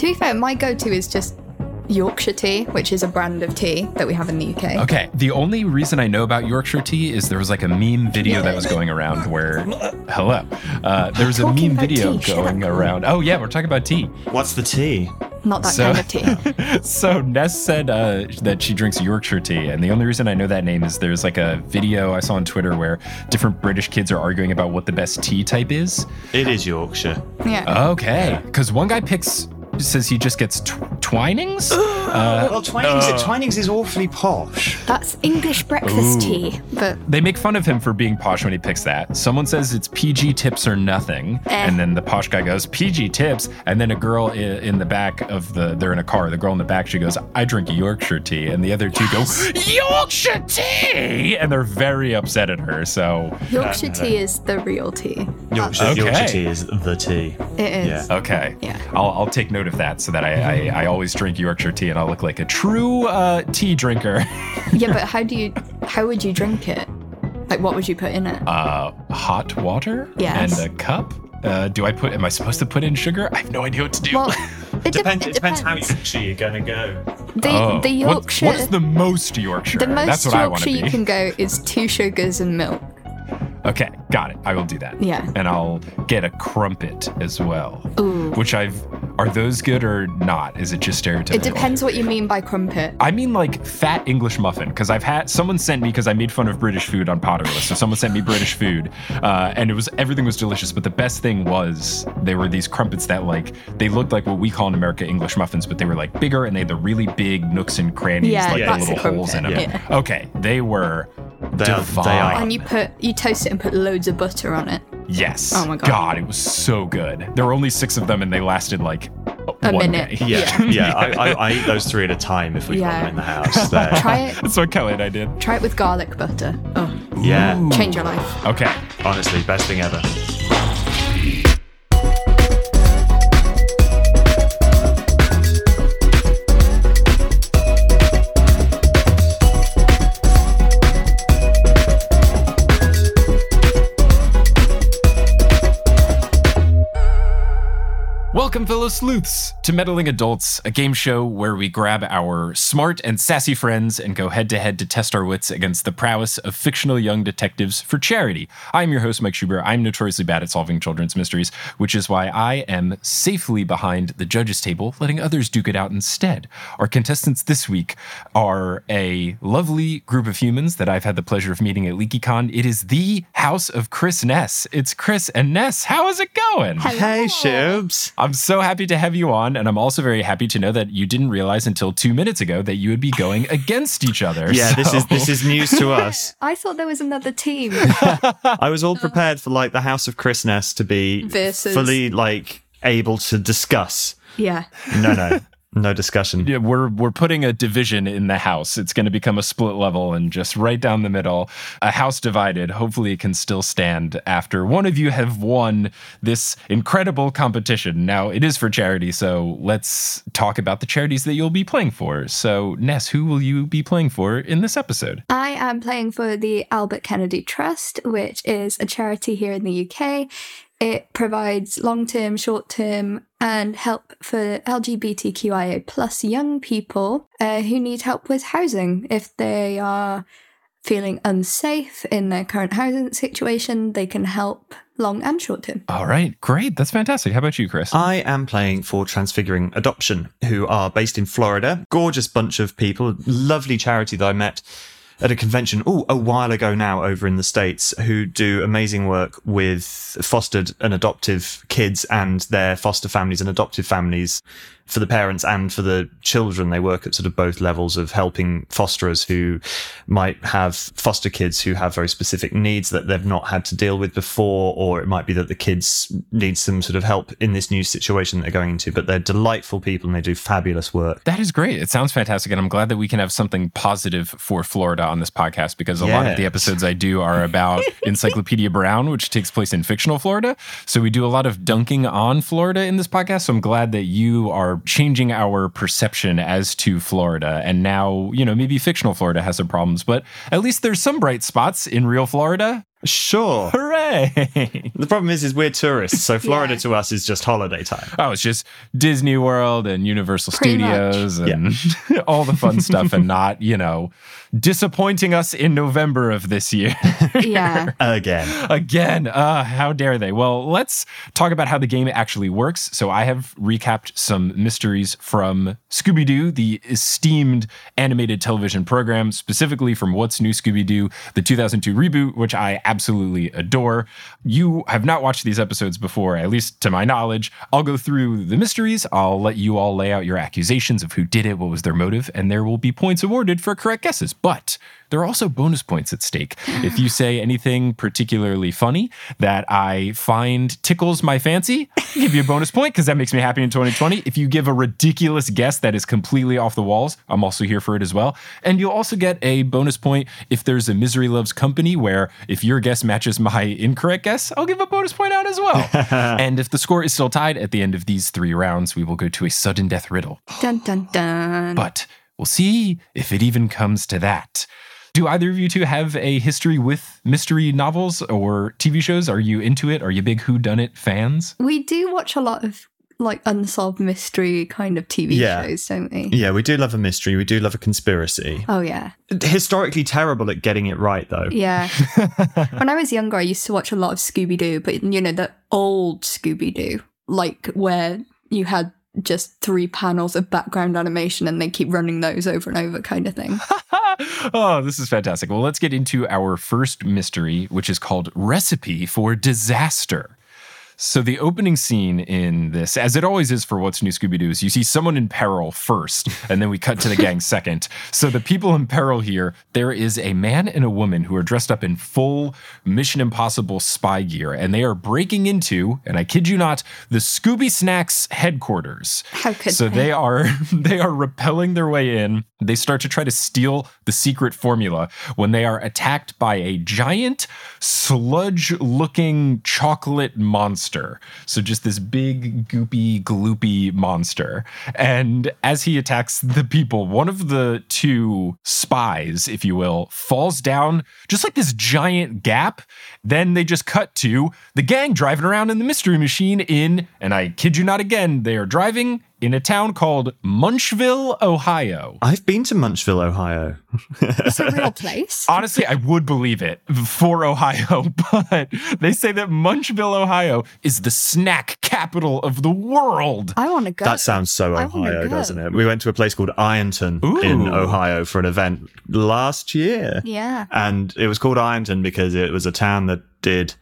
To be fair, my go-to is just Yorkshire tea, which is a brand of tea that we have in the UK. Okay. The only reason I know about Yorkshire tea is there was like a meme video that was going around where, hello, uh, there was a meme video tea, going around. Oh yeah, we're talking about tea. What's the tea? Not that So- kind of tea. So Ness said uh, that she drinks Yorkshire tea, and the only reason I know that name is there's like a video I saw on Twitter where different British kids are arguing about what the best tea type is. It is Yorkshire. Yeah. Okay, because one guy picks says he just gets tw- Twinings. Uh, Well, Twinings, Twinings is awfully posh. That's English breakfast tea, but they make fun of him for being posh when he picks that. Someone says it's PG tips or nothing, Eh. and then the posh guy goes PG tips, and then a girl i- in the back of the they're in a car. The girl in the back she goes, I drink Yorkshire tea, and the other two go Yorkshire tea, and they're very upset at her. So Yorkshire tea is the real tea. Yorkshire, Okay. Yorkshire tea is the tea. It is. Yeah. okay, Yeah. I'll, I'll take note of that so that I, I, I always drink Yorkshire tea, and I'll look like a true uh, tea drinker. Yeah, but how do you? How would you drink it? Like, what would you put in it? uh, hot water Yes. and a cup. Uh, do I put? Am I supposed to put in sugar? I have no idea what to do. well, it, Depends, it it depends how Yorkshire you're going to go. The, Oh, the what- Yorkshire. what is the most Yorkshire? the most That's what Yorkshire to you can go is two sugars and milk. Okay, got it. I will do that. Yeah. And I'll get a crumpet as well. Ooh. Which I've. Are those good or not? Is it just stereotypical? It depends what you mean by crumpet. I mean like fat English muffin because I've had someone sent me because I made fun of British food on Potterless. So someone sent me British food, uh, and it was everything was delicious. But the best thing was they were these crumpets that like they looked like what we call in America English muffins, but they were like bigger and they had the really big nooks and crannies, Yeah, like that's the a little holes in them. yeah. Okay, they were They are, divine. they are. And you put you toast it and put loads of butter on it. Yes. Oh my God. it was so good. There were only six of them, and they lasted like A one minute. day. Yeah, yeah. I, I, I eat those three at a time if we've got them in the house. They're- Try it. That's what Kelly and I did. Try it with garlic butter. Oh, yeah, change your life. Okay. honestly, best thing ever. Welcome, fellow sleuths, to Meddling Adults, a game show where we grab our smart and sassy friends and go head to head to test our wits against the prowess of fictional young detectives for charity. I'm your host, Mike Schubert. I'm notoriously bad at solving children's mysteries, which is why I am safely behind the judges' table, letting others duke it out instead. Our contestants this week are a lovely group of humans that I've had the pleasure of meeting at LeakyCon. It is the house of Chris Ness. It's Chris and Ness. How is it going? Hello. Hey, Shubs. I'm so happy to have you on, and I'm also very happy to know that you didn't realize until two minutes ago that you would be going against each other. Yeah, this is this is news to us. I thought there was another team. I was all prepared for like the House of Chris Ness to be Versus- fully like able to discuss. yeah. No, no, no discussion. Yeah, we're we're putting a division in the house. It's going to become a split level and just right down the middle, a house divided. Hopefully, it can still stand after one of you have won this incredible competition. Now, it is for charity, so let's talk about the charities that you'll be playing for. So, Ness, who will you be playing for in this episode? I am playing for the Albert Kennedy Trust, which is a charity here in the UK. It provides long term, short term, and help for LGBTQIA plus young people uh, who need help with housing. If they are feeling unsafe in their current housing situation, they can help long and short term. All right, great. That's fantastic. How about you, Chris? I am playing for Transfiguring Adoption, who are based in Florida. Gorgeous bunch of people, lovely charity that I met at a convention, oh, a while ago now over in the States, who do amazing work with fostered and adoptive kids and their foster families and adoptive families for the parents and for the children. They work at sort of both levels of helping fosterers who might have foster kids who have very specific needs that they've not had to deal with before, or it might be that the kids need some sort of help in this new situation that they're going into. But they're delightful people and they do fabulous work. That is great. It sounds fantastic. And I'm glad that we can have something positive for Florida on this podcast because a lot of the episodes I do are about Encyclopedia Brown, which takes place in fictional Florida. So we do a lot of dunking on Florida in this podcast. So I'm glad that you are changing our perception as to Florida. And now, you know, maybe fictional Florida has some problems, but at least there's some bright spots in real Florida. Sure. Hooray! The problem is, is we're tourists, so Florida Yeah. to us is just holiday time. Oh, it's just Disney World and Universal Pretty much. Studios and all the fun stuff and not, you know, disappointing us in November of this year. Yeah. Again. Again, uh, how dare they? Well, let's talk about how the game actually works. So, I have recapped some mysteries from Scooby Doo, the esteemed animated television program, specifically from What's New Scooby Doo, the 2002 reboot, which I absolutely adore. You have not watched these episodes before, at least to my knowledge. I'll go through the mysteries. I'll let you all lay out your accusations of who did it, what was their motive, and there will be points awarded for correct guesses. But there are also bonus points at stake. If you say anything particularly funny that I find tickles my fancy, I'll give you a bonus point because that makes me happy in 2020. If you give a ridiculous guess that is completely off the walls, I'm also here for it as well. And you'll also get a bonus point if there's a Misery Loves Company where if your guess matches my incorrect guess, I'll give a bonus point out as well. and if the score is still tied at the end of these three rounds, we will go to a sudden death riddle. Dun dun dun. But we'll see if it even comes to that. Do either of you two have a history with mystery novels or TV shows? Are you into it? Are you big Who Done It fans? we do watch a lot of like unsolved mystery kind of TV Yeah. shows, don't we? Yeah, we do love a mystery. We do love a conspiracy. Oh yeah. Historically terrible at getting it right, though. Yeah. when I was younger, I used to watch a lot of Scooby Doo, but you know, the old Scooby Doo, like where you had just three panels of background animation and they keep running those over and over kind of thing. oh, this is fantastic. Well, let's get into our first mystery, which is called Recipe for Disaster. So, the opening scene in this, as it always is for What's New Scooby Doo, is you see someone in peril first, and then we cut to the gang second. So, the people in peril here, there is a man and a woman who are dressed up in full Mission Impossible spy gear, and they are breaking into, and I kid you not, the Scooby Snacks headquarters. How could So they? they are they are repelling their way in. They start to try to steal the secret formula when they are attacked by a giant sludge-looking chocolate monster. So just this big goopy gloopy monster. And as he attacks the people, one of the two spies, if you will, falls down just like this giant gap. Then they just cut to the gang driving around in the mystery machine in, and I kid you not again, they are driving in a town called Munchville, Ohio. I've been to Munchville, Ohio. It's a real place. Honestly, I would believe it for Ohio, but they say that Munchville, Ohio is the snack capital of the world. I want to go. That sounds so Ohio, doesn't it? We went to a place called Ironton in Ohio for an event last year. Yeah. And it was called Ironton because it was a town that did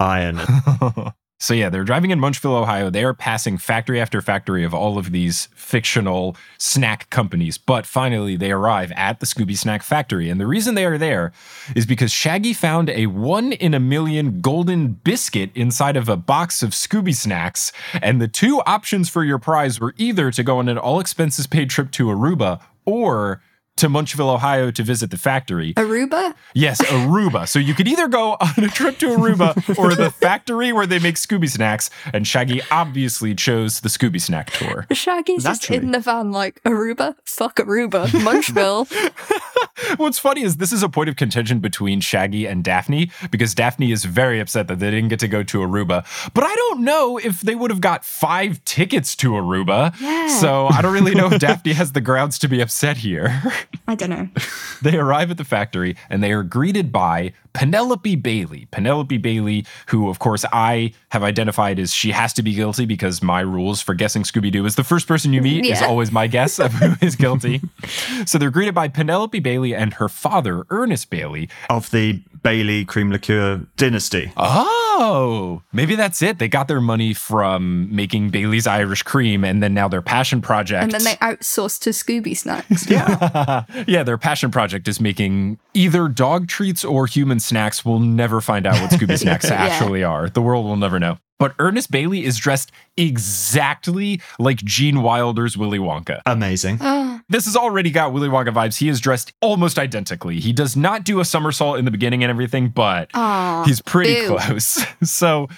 iron. So yeah, they're driving in Munchville, Ohio. They are passing factory after factory of all of these fictional snack companies, but finally they arrive at the Scooby Snack Factory. And the reason they are there is because Shaggy found a one in a million golden biscuit inside of a box of Scooby Snacks. And the two options for your prize were either to go on an all expenses paid trip to Aruba or to Munchville, Ohio to visit the factory. Aruba? Yes, Aruba. so you could either go on a trip to Aruba or the factory where they make Scooby snacks. And Shaggy obviously chose the Scooby snack tour. Shaggy's just Naturally. in the van like, Aruba? Fuck Aruba. Munchville. What's funny is this is a point of contention between Shaggy and Daphne because Daphne is very upset that they didn't get to go to Aruba. But I don't know if they would have got five tickets to Aruba. Yeah. So I don't really know if Daphne has the grounds to be upset here. I don't know. They arrive at the factory and they are greeted by Penelope Bailey. Penelope Bailey, who, of course, I have identified as she has to be guilty because my rules for guessing Scooby Doo is the first person you meet is always my guess of who is guilty. so they're greeted by Penelope Bailey and her father, Ernest Bailey. of the Bailey cream liqueur dynasty. Oh, maybe that's it. They got their money from making Bailey's Irish cream and then now their passion project. And then they outsourced to Scooby Snacks. Yeah. yeah, their passion project is making either dog treats or human snacks. We'll never find out what Scooby Snacks Yeah. actually are. The world will never know. But Ernest Bailey is dressed exactly like Gene Wilder's Willy Wonka. Amazing. Oh, This has already got Willy Wonka vibes. He is dressed almost identically. He does not do a somersault in the beginning and everything, but Aw, he's pretty ew. close. So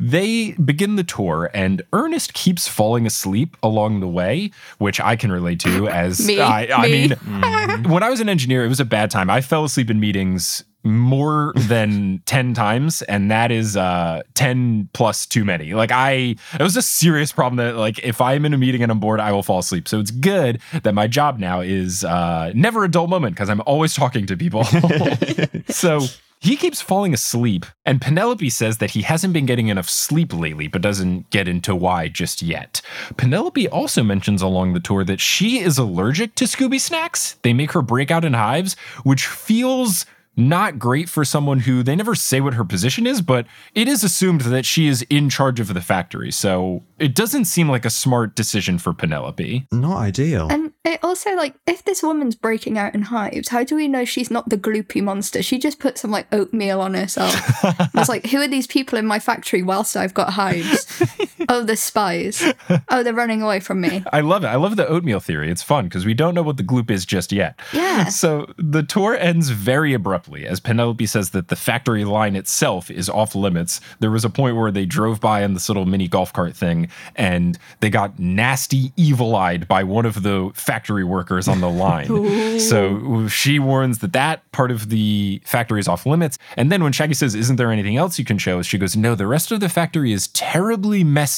they begin the tour, and Ernest keeps falling asleep along the way, which I can relate to as Me, I, I me. mean, when I was an engineer, it was a bad time. I fell asleep in meetings more than 10 times and that is uh 10 plus too many like i it was a serious problem that like if i'm in a meeting and i'm bored i will fall asleep so it's good that my job now is uh never a dull moment because i'm always talking to people so he keeps falling asleep, and Penelope says that he hasn't been getting enough sleep lately, but doesn't get into why just yet. Penelope also mentions along the tour that she is allergic to Scooby snacks. They make her break out in hives, which feels not great for someone who they never say what her position is, but it is assumed that she is in charge of the factory. So it doesn't seem like a smart decision for Penelope. Not ideal. And it also like if this woman's breaking out in hives, how do we know she's not the gloopy monster? She just put some like oatmeal on herself. I was like, who are these people in my factory whilst I've got hives? oh, the spies. Oh, they're running away from me. I love it. I love the oatmeal theory. It's fun because we don't know what the gloop is just yet. Yeah. So the tour ends very abruptly as Penelope says that the factory line itself is off limits. There was a point where they drove by in this little mini golf cart thing and they got nasty, evil eyed by one of the factory workers on the line. so she warns that that part of the factory is off limits. And then when Shaggy says, Isn't there anything else you can show us? She goes, No, the rest of the factory is terribly messy.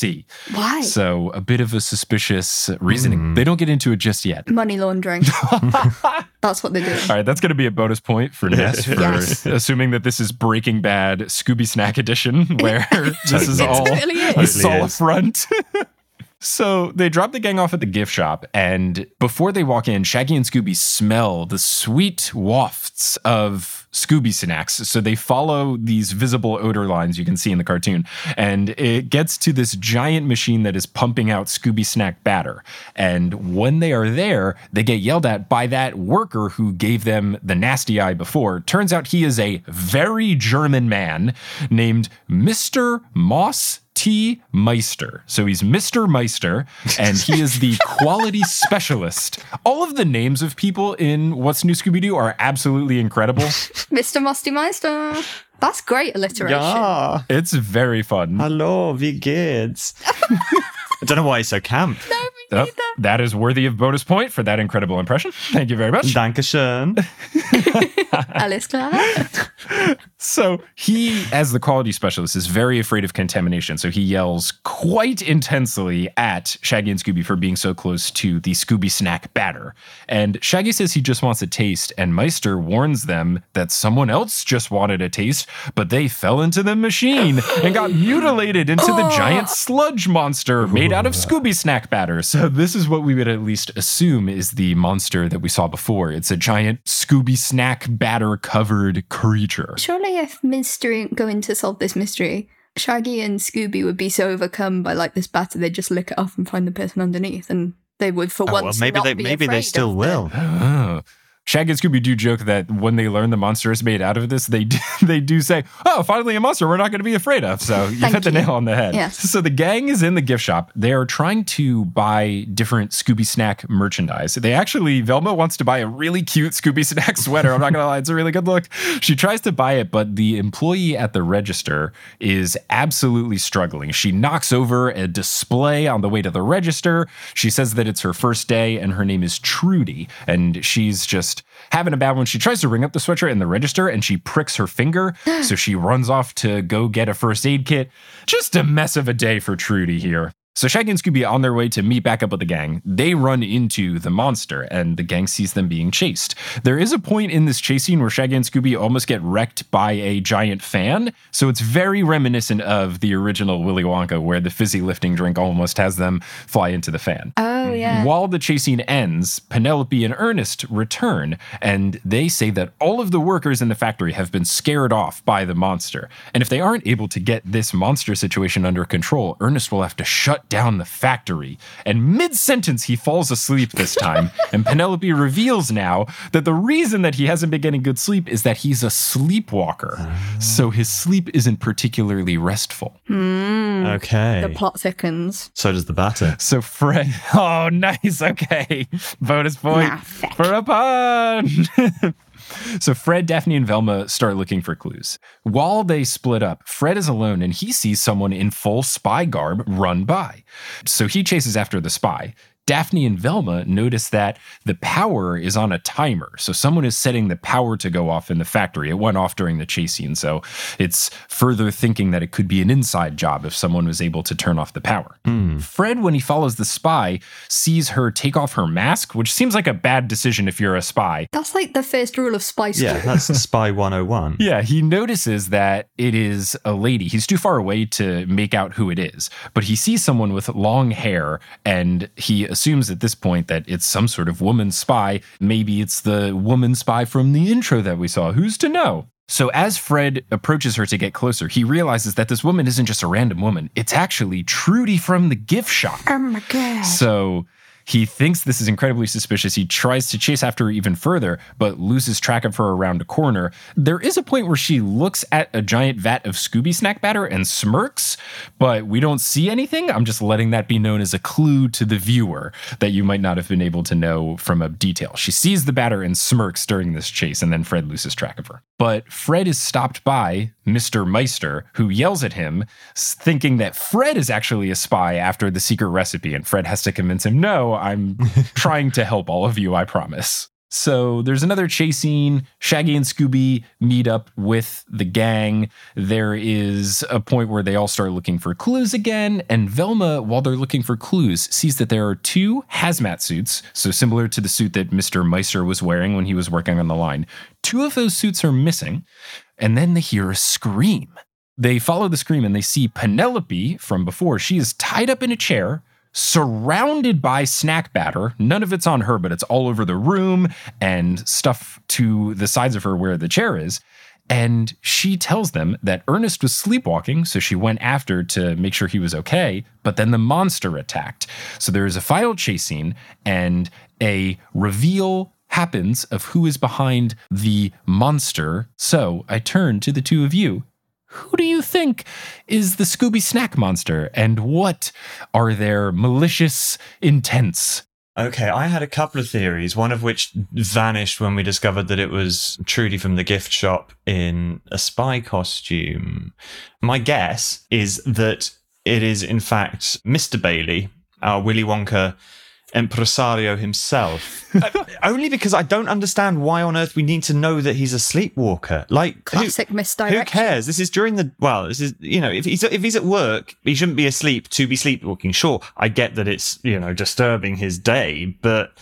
Why? So a bit of a suspicious reasoning. Hmm. They don't get into it just yet. Money laundering. That's what they're doing. All right, that's going to be a bonus point for Ness for Yes. assuming that this is Breaking Bad Scooby Snack Edition, where this is all totally is. this Totally a is. front. So they drop the gang off at the gift shop, and before they walk in, Shaggy and Scooby smell the sweet wafts of Scooby snacks. So they follow these visible odor lines you can see in the cartoon, and it gets to this giant machine that is pumping out Scooby snack batter. And when they are there, they get yelled at by that worker who gave them the nasty eye before. Turns out he is a very German man named Mr. Moss T. Meister. So he's Mr. Meister, and he is the quality specialist. All of the names of people in What's New Scooby Doo are absolutely incredible. Mr. Musty Meister. That's great alliteration. Yeah. It's very fun. Hello, wie geht's? I don't know why he's so camp. No, me Oh, that is worthy of bonus point for that incredible impression. Thank you very much. Dankeschön. Alice Clark. So he, as the quality specialist, is very afraid of contamination. So he yells quite intensely at Shaggy and Scooby for being so close to the Scooby snack batter. And Shaggy says he just wants a taste, and Meister warns them that someone else just wanted a taste, but they fell into the machine and got mutilated into the oh. giant sludge monster made out of Scooby snack batter. So this is what we would at least assume is the monster that we saw before. It's a giant Scooby snack batter covered creature. Surely, if mystery going to solve this mystery, Shaggy and Scooby would be so overcome by like this batter, they'd just lick it off and find the person underneath, and they would for Oh, well, once maybe not they be maybe they still will. Oh. Shaggy and Scooby do joke that when they learn the monster is made out of this, they do, they do say, "Oh, finally a monster we're not going to be afraid of." So you hit the nail on the head. Yes. So the gang is in the gift shop. They are trying to buy different Scooby Snack merchandise. They actually Velma wants to buy a really cute Scooby Snack sweater. I'm not going to lie, it's a really good look. She tries to buy it, but the employee at the register is absolutely struggling. She knocks over a display on the way to the register. She says that it's her first day and her name is Trudy, and she's just having a bad one. She tries to ring up the sweatshirt in the register and she pricks her finger. so she runs off to go get a first aid kit. Just a mess of a day for Trudy here. So Shaggy and Scooby on their way to meet back up with the gang. They run into the monster and the gang sees them being chased. There is a point in this chase scene where Shaggy and Scooby almost get wrecked by a giant fan. So it's very reminiscent of the original Willy Wonka where the fizzy lifting drink almost has them fly into the fan. Oh yeah. Mm-hmm. While the chase scene ends, Penelope and Ernest return, and they say that all of the workers in the factory have been scared off by the monster. And if they aren't able to get this monster situation under control, Ernest will have to shut down the factory. And mid sentence, he falls asleep this time. and Penelope reveals now that the reason that he hasn't been getting good sleep is that he's a sleepwalker. Ah. So his sleep isn't particularly restful. Hmm. Okay. the plot thickens. so does the batter. So Fred, oh nice, okay, bonus point Nah, for a pun. so Fred, Daphne, and Velma start looking for clues. While they split up, Fred is alone and he sees someone in full spy garb run by. So he chases after the spy. Daphne and Velma notice that the power is on a timer. So someone is setting the power to go off in the factory. It went off during the chase scene. So it's further thinking that it could be an inside job if someone was able to turn off the power. Hmm. Fred, when he follows the spy, sees her take off her mask, which seems like a bad decision if you're a spy. That's like the first rule of spy school. Yeah, that's Spy 101. Yeah, he notices that it is a lady. He's too far away to make out who it is, but he sees someone with long hair and he assumes at this point that it's some sort of woman spy. Maybe it's the woman spy from the intro that we saw. Who's to know? So, as Fred approaches her to get closer, he realizes that this woman isn't just a random woman. It's actually Trudy from the gift shop. Oh my god. So he thinks this is incredibly suspicious. He tries to chase after her even further, but loses track of her around a corner. There is a point where she looks at a giant vat of Scooby snack batter and smirks, but we don't see anything. I'm just letting that be known as a clue to the viewer that you might not have been able to know from a detail. She sees the batter and smirks during this chase, and then Fred loses track of her. But Fred is stopped by Mr. Meister, who yells at him, thinking that Fred is actually a spy after the secret recipe. And Fred has to convince him, no, I'm trying to help all of you, I promise. So there's another chase scene. Shaggy and Scooby meet up with the gang. There is a point where they all start looking for clues again. And Velma, while they're looking for clues, sees that there are two hazmat suits. So similar to the suit that Mr. Meister was wearing when he was working on the line. Two of those suits are missing. And then they hear a scream. They follow the scream and they see Penelope from before. She is tied up in a chair, surrounded by snack batter. None of it's on her, but it's all over the room and stuff to the sides of her where the chair is. And she tells them that Ernest was sleepwalking, so she went after to make sure he was okay. But then the monster attacked. So there is a final chase scene and a reveal happens of who is behind the monster. So I turn to the two of you. Who do you think is the Scooby Snack Monster, and what are their malicious intents? Okay, I had a couple of theories, one of which vanished when we discovered that it was Trudy from the gift shop in a spy costume. My guess is that it is, in fact, Mr. Bailey, our Willy Wonka impresario himself. Only because I don't understand why on earth we need to know that he's a sleepwalker. Like, who- Classic misdirection. who cares? This is during the well. This is you know if he's if he's at work, he shouldn't be asleep to be sleepwalking. Sure, I get that it's you know disturbing his day, but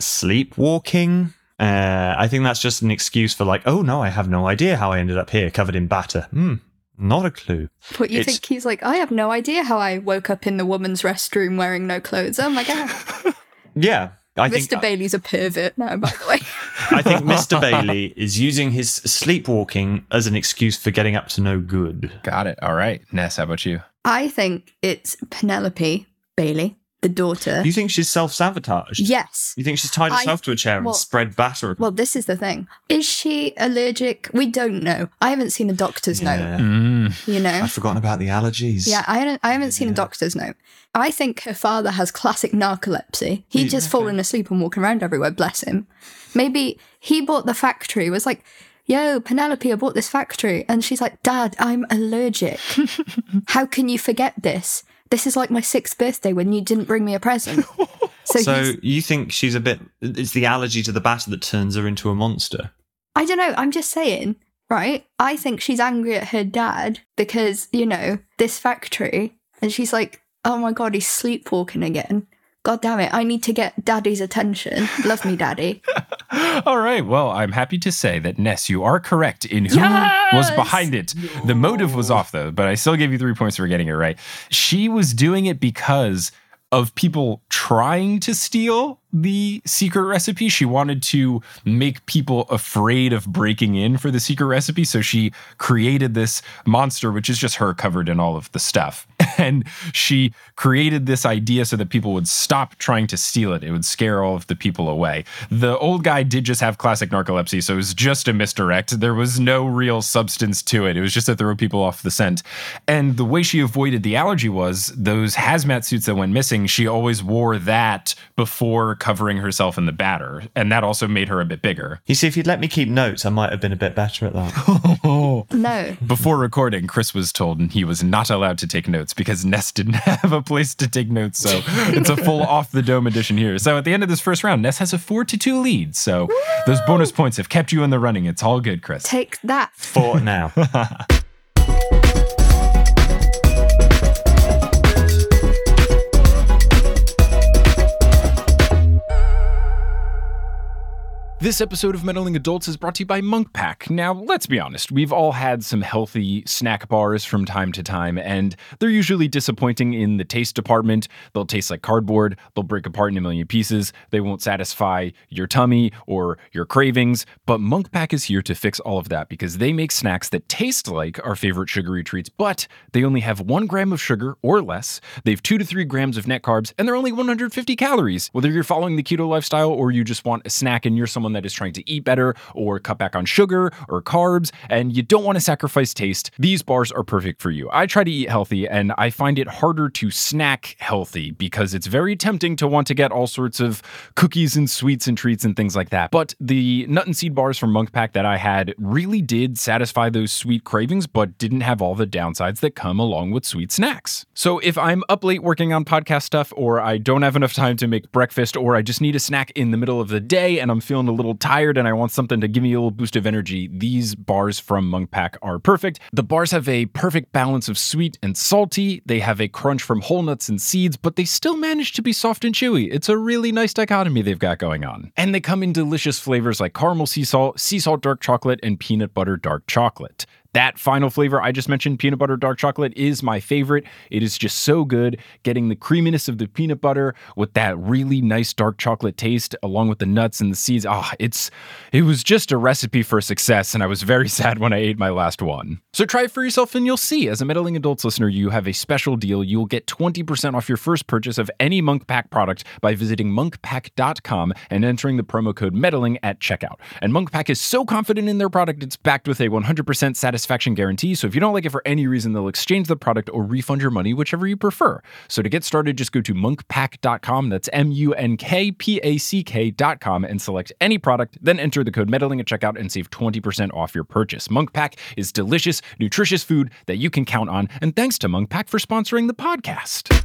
sleepwalking. Uh, I think that's just an excuse for like, oh no, I have no idea how I ended up here, covered in batter. Hmm, not a clue. But you It's- think he's like, I have no idea how I woke up in the woman's restroom wearing no clothes. Oh my god. Yeah, I think Mr. Bailey's a pervert now, by the way. I think Mr. Bailey is using his sleepwalking as an excuse for getting up to no good. Got it. All right. Ness, how about you? I think it's Penelope Bailey, the daughter. You think she's self sabotaged? yes. You think she's tied I- herself to a chair well- and spread batter? Well, this is the thing. Is she allergic? We don't know. I haven't seen a doctor's note, Mm, you know? I've forgotten about the allergies. Yeah, I haven't, I haven't seen a doctor's note. I think her father has classic narcolepsy. He'd just fallen asleep and walking around everywhere, bless him. Maybe he bought the factory, was like, yo, Penelope, I bought this factory. And she's like, Dad, I'm allergic. How can you forget this? This is like my sixth birthday when you didn't bring me a present. So, So you think she's a bit? It's the allergy to the batter that turns her into a monster. I don't know, I'm just saying, right? I think she's angry at her dad because, you know, this factory. And she's like, oh my God, he's sleepwalking again. God damn it, I need to get daddy's attention. Love me, daddy. All right. Well, I'm happy to say that Ness, you are correct in who Yes! was behind it. The motive was off though, but I still gave you three points for getting it right. She was doing it because of people trying to steal the secret recipe. She wanted to make people afraid of breaking in for the secret recipe. So she created this monster, which is just her covered in all of the stuff. And she created this idea so that people would stop trying to steal it. It would scare all of the people away. The old guy did just have classic narcolepsy, so it was just a misdirect. There was no real substance to it. It was just to throw people off the scent. And the way she avoided the allergy was those hazmat suits that went missing, she always wore that before covering herself in the batter. And that also made her a bit bigger. You see, if you'd let me keep notes, I might have been a bit better at that. No. Before recording, Chris was told he was not allowed to take notes because Ness didn't have a place to take notes. So it's a full off the dome edition here. So at the end of this first round, Ness has a four to two lead. So those bonus points have kept you in the running. It's all good, Chris. Take that. For now. This episode of Meddling Adults is brought to you by Munk Pack. Now, let's be honest, we've all had some healthy snack bars from time to time, and they're usually disappointing in the taste department. They'll taste like cardboard, they'll break apart in a million pieces, they won't satisfy your tummy or your cravings. But Munk Pack is here to fix all of that because they make snacks that taste like our favorite sugary treats, but they only have one gram of sugar or less. They have two to three grams of net carbs, and they're only 150 calories. Whether you're following the keto lifestyle or you just want a snack and you're someone that is trying to eat better or cut back on sugar or carbs and you don't want to sacrifice taste, these bars are perfect for you. I try to eat healthy and I find it harder to snack healthy because it's very tempting to want to get all sorts of cookies and sweets and treats and things like that. But the nut and seed bars from Munk Pack that I had really did satisfy those sweet cravings, but didn't have all the downsides that come along with sweet snacks. So if I'm up late working on podcast stuff, or I don't have enough time to make breakfast, or I just need a snack in the middle of the day and I'm feeling a little tired and I want something to give me a little boost of energy, these bars from Munk Pack are perfect. The bars have a perfect balance of sweet and salty. They have a crunch from whole nuts and seeds, but they still manage to be soft and chewy. It's a really nice dichotomy they've got going on. And they come in delicious flavors like caramel sea salt, sea salt dark chocolate, and peanut butter dark chocolate. That final flavor I just mentioned, peanut butter dark chocolate, is my favorite. It is just so good, getting the creaminess of the peanut butter with that really nice dark chocolate taste, along with the nuts and the seeds. Ah, it's it was just a recipe for success, and I was very sad when I ate my last one. So try it for yourself, and you'll see. As a meddling adults listener, you have a special deal. You'll get 20% off your first purchase of any Munk Pack product by visiting munkpack.com and entering the promo code meddling at checkout. And Munk Pack is so confident in their product, it's backed with a 100% satisfaction guarantee. So if you don't like it for any reason, they'll exchange the product or refund your money, whichever you prefer. So to get started, just go to munkpack.com. That's M U N K P A C K.com and select any product, then enter the code meddling at checkout and save 20% off your purchase. Munk Pack is delicious, nutritious food that you can count on. And thanks to Munk Pack for sponsoring the podcast.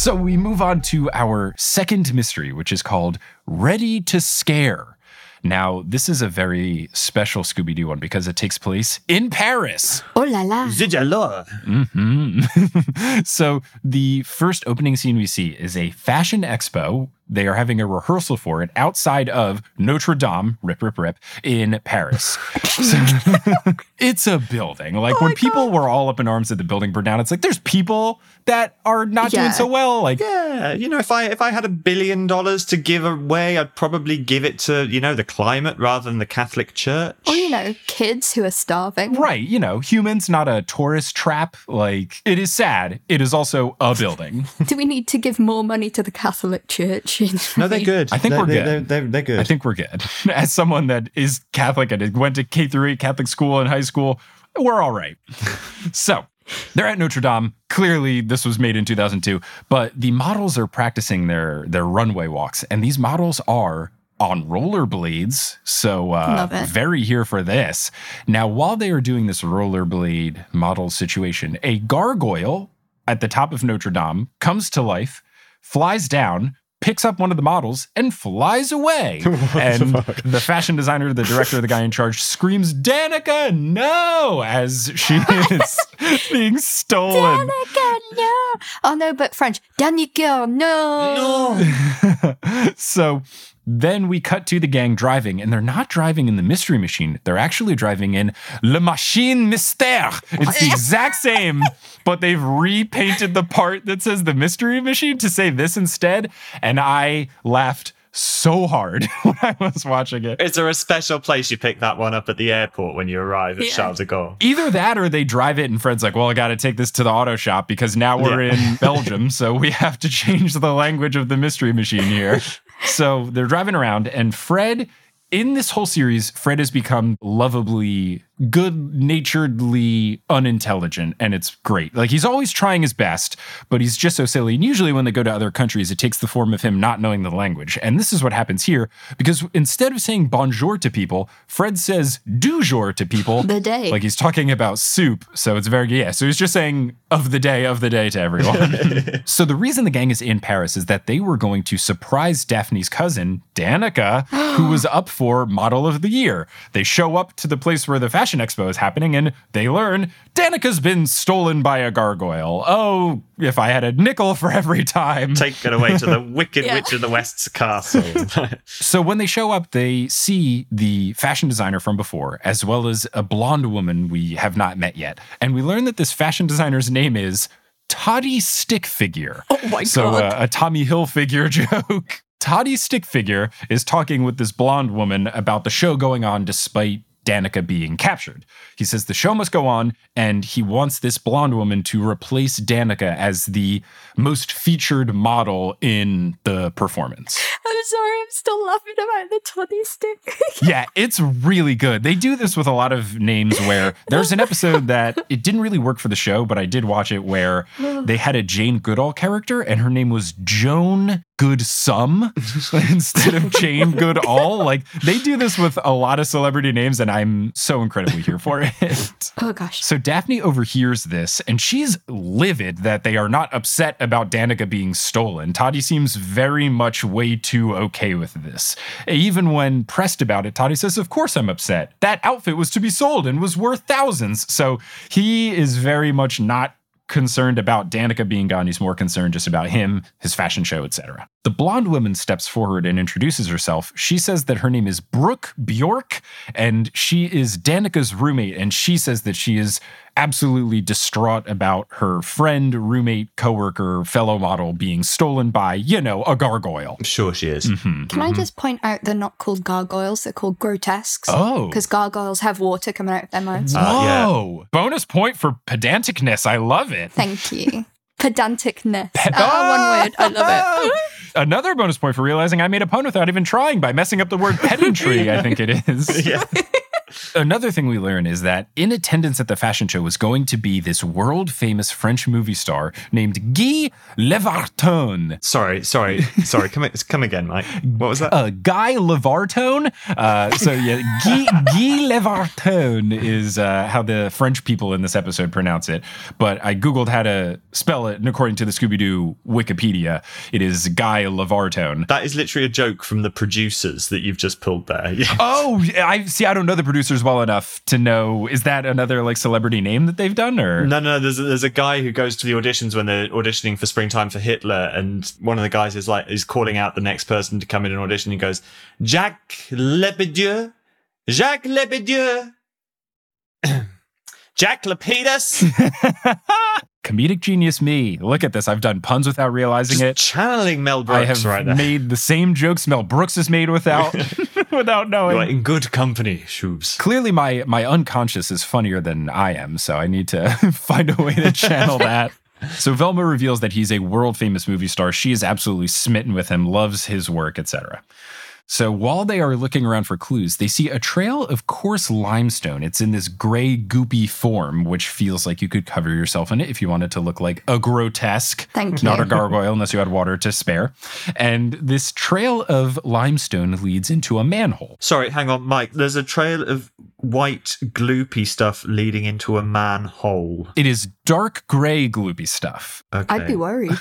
So we move on to our second mystery, which is called Ready to Scare. Now, this is a very special Scooby Doo one because it takes place in Paris. Oh la la. Zid alors. Mhm. so, the first opening scene we see is a fashion expo. They are having a rehearsal for it outside of Notre Dame, rip, rip, rip, in Paris. So- it's a building. Like Oh when people were all up in arms at the building burned down, it's like there's people that are not Yeah. doing so well. Like, Yeah, you know, if I if I had a billion dollars to give away, I'd probably give it to you know the climate rather than the Catholic Church. Or, you know, kids who are starving. right, you know, humans, not a tourist trap. Like, it is sad. It is also a building. Do we need to give more money to the Catholic Church? No, they're good. I think They're- we're they're, good. They're, they're, they're good. I think we're good. As someone that is Catholic and went to K through 8 Catholic school in high school, we're all right. so they're at Notre Dame. Clearly, this was made in 2002, but the models are practicing their their runway walks, and these models are on rollerblades. So uh, very here for this. Now, while they are doing this rollerblade model situation, a gargoyle at the top of Notre Dame comes to life, flies down, picks up one of the models, and flies away. and the, fashion designer, the director, the guy in charge screams, Danica, no! as she is being stolen. Danica, no. Oh no, but French. Danica, no. no. so then we cut to the gang driving, and they're not driving in the mystery machine. They're actually driving in Le Machine Mystère. It's the exact same, but they've repainted the part that says the mystery machine to say this instead. And I laughed so hard when I was watching it. Is there a special place you pick that one up at the airport when you arrive at Yeah. Charles de Gaulle? Either that or they drive it, and Fred's like, Well, I got to take this to the auto shop because now we're Yeah. in Belgium. So we have to change the language of the mystery machine here. so they're driving around, and Fred. In this whole series, Fred has become lovably good naturedly unintelligent and it's great. Like he's always trying his best, but he's just so silly. And usually when they go to other countries, it takes the form of him not knowing the language. And this is what happens here because instead of saying bonjour to people, Fred says du jour to people. The day. Like he's talking about soup. So it's very, yeah. So he's just saying of the day, of the day to everyone. so the reason the gang is in Paris is that they were going to surprise Daphne's cousin, Danica, who was up for model of the year. They show up to the place where the fashion expo is happening and they learn Danica's been stolen by a gargoyle. Oh, if I had a nickel for every time. Take it away to the Wicked Yeah. Witch of the West's castle. So when they show up, they see the fashion designer from before, as well as a blonde woman we have not met yet. And we learn that this fashion designer's name is Toddy Stickfigure. Oh my so God. uh, a Tommy Hilfiger joke. Toddy Stick Figure is talking with this blonde woman about the show going on despite Danica being captured. He says the show must go on, and he wants this blonde woman to replace Danica as the most featured model in the performance. I'm sorry, I'm still laughing about the toddy stick. yeah, it's really good. They do this with a lot of names where there's an episode that it didn't really work for the show, but I did watch it where they had a Jane Goodall character and her name was Joan Goodsum instead of Jane Good All. Like they do this with a lot of celebrity names, and I'm so incredibly here for it. oh gosh. So Daphne overhears this and she's livid that they are not upset about Danica being stolen. Toddy seems very much way too okay with this. Even when pressed about it, Toddy says, Of course I'm upset. That outfit was to be sold and was worth thousands. So he is very much not concerned about Danica being gone. He's more concerned just about him, his fashion show, etc. The blonde woman steps forward and introduces herself. She says that her name is Brooke Bjork and she is Danica's roommate. And she says that she is absolutely distraught about her friend, roommate, coworker, fellow model being stolen by, you know, a gargoyle. I'm sure she is. Mhm, Can mhm. I just point out they're not called gargoyles, they're called grotesques. Oh. Because gargoyles have water coming out of their mouths. Uh, yeah. Whoa. Bonus point for pedanticness. I love it. Thank you. Pedanticness. Ah, one word. I love it. Another bonus point for realizing I made a pun without even trying by messing up the word pedantry, I think it is. Yeah. Another thing we learn is that in attendance at the fashion show was going to be this world famous French movie star named Guy Levartone. Sorry, sorry, sorry. Come, come again, Mike. What was that? Uh, Guy Levartone. Uh, so yeah, Guy, Guy Levartone is uh, how the French people in this episode pronounce it. But I googled how to spell it, and according to the Scooby Doo Wikipedia, it is Guy Levartone. that is literally a joke from the producers that you've just pulled there. Yeah. Oh, I see. I don't know the producers well enough to know. Is that another like celebrity name that they've done, or No, no, there's a, there's a guy who goes to the auditions when they're auditioning for Springtime for Hitler, and one of the guys is like is calling out the next person to come in and audition. He goes, Jacques Lepedieu, Jacques Lepedieu, Jack Lapidus. comedic genius me? Look at this. I've done puns without realizing Just it. channeling Mel I Brooks have right there. made the same jokes Mel Brooks has made without without knowing. You're in good company, Shoobs. Clearly, my my unconscious is funnier than I am, so I need to find a way to channel that. So Velma reveals that he's a world famous movie star. She is absolutely smitten with him, loves his work, etc. So while they are looking around for clues, they see a trail of coarse limestone. It's in this gray, goopy form, which feels like you could cover yourself in it if you wanted to look like a grotesque, Thank you. not a gargoyle, unless you had water to spare. And this trail of limestone leads into a manhole. Sorry, hang on, Mike. There's a trail of white gloopy stuff leading into a manhole. It is dark gray, gloopy stuff. Okay. I'd be worried.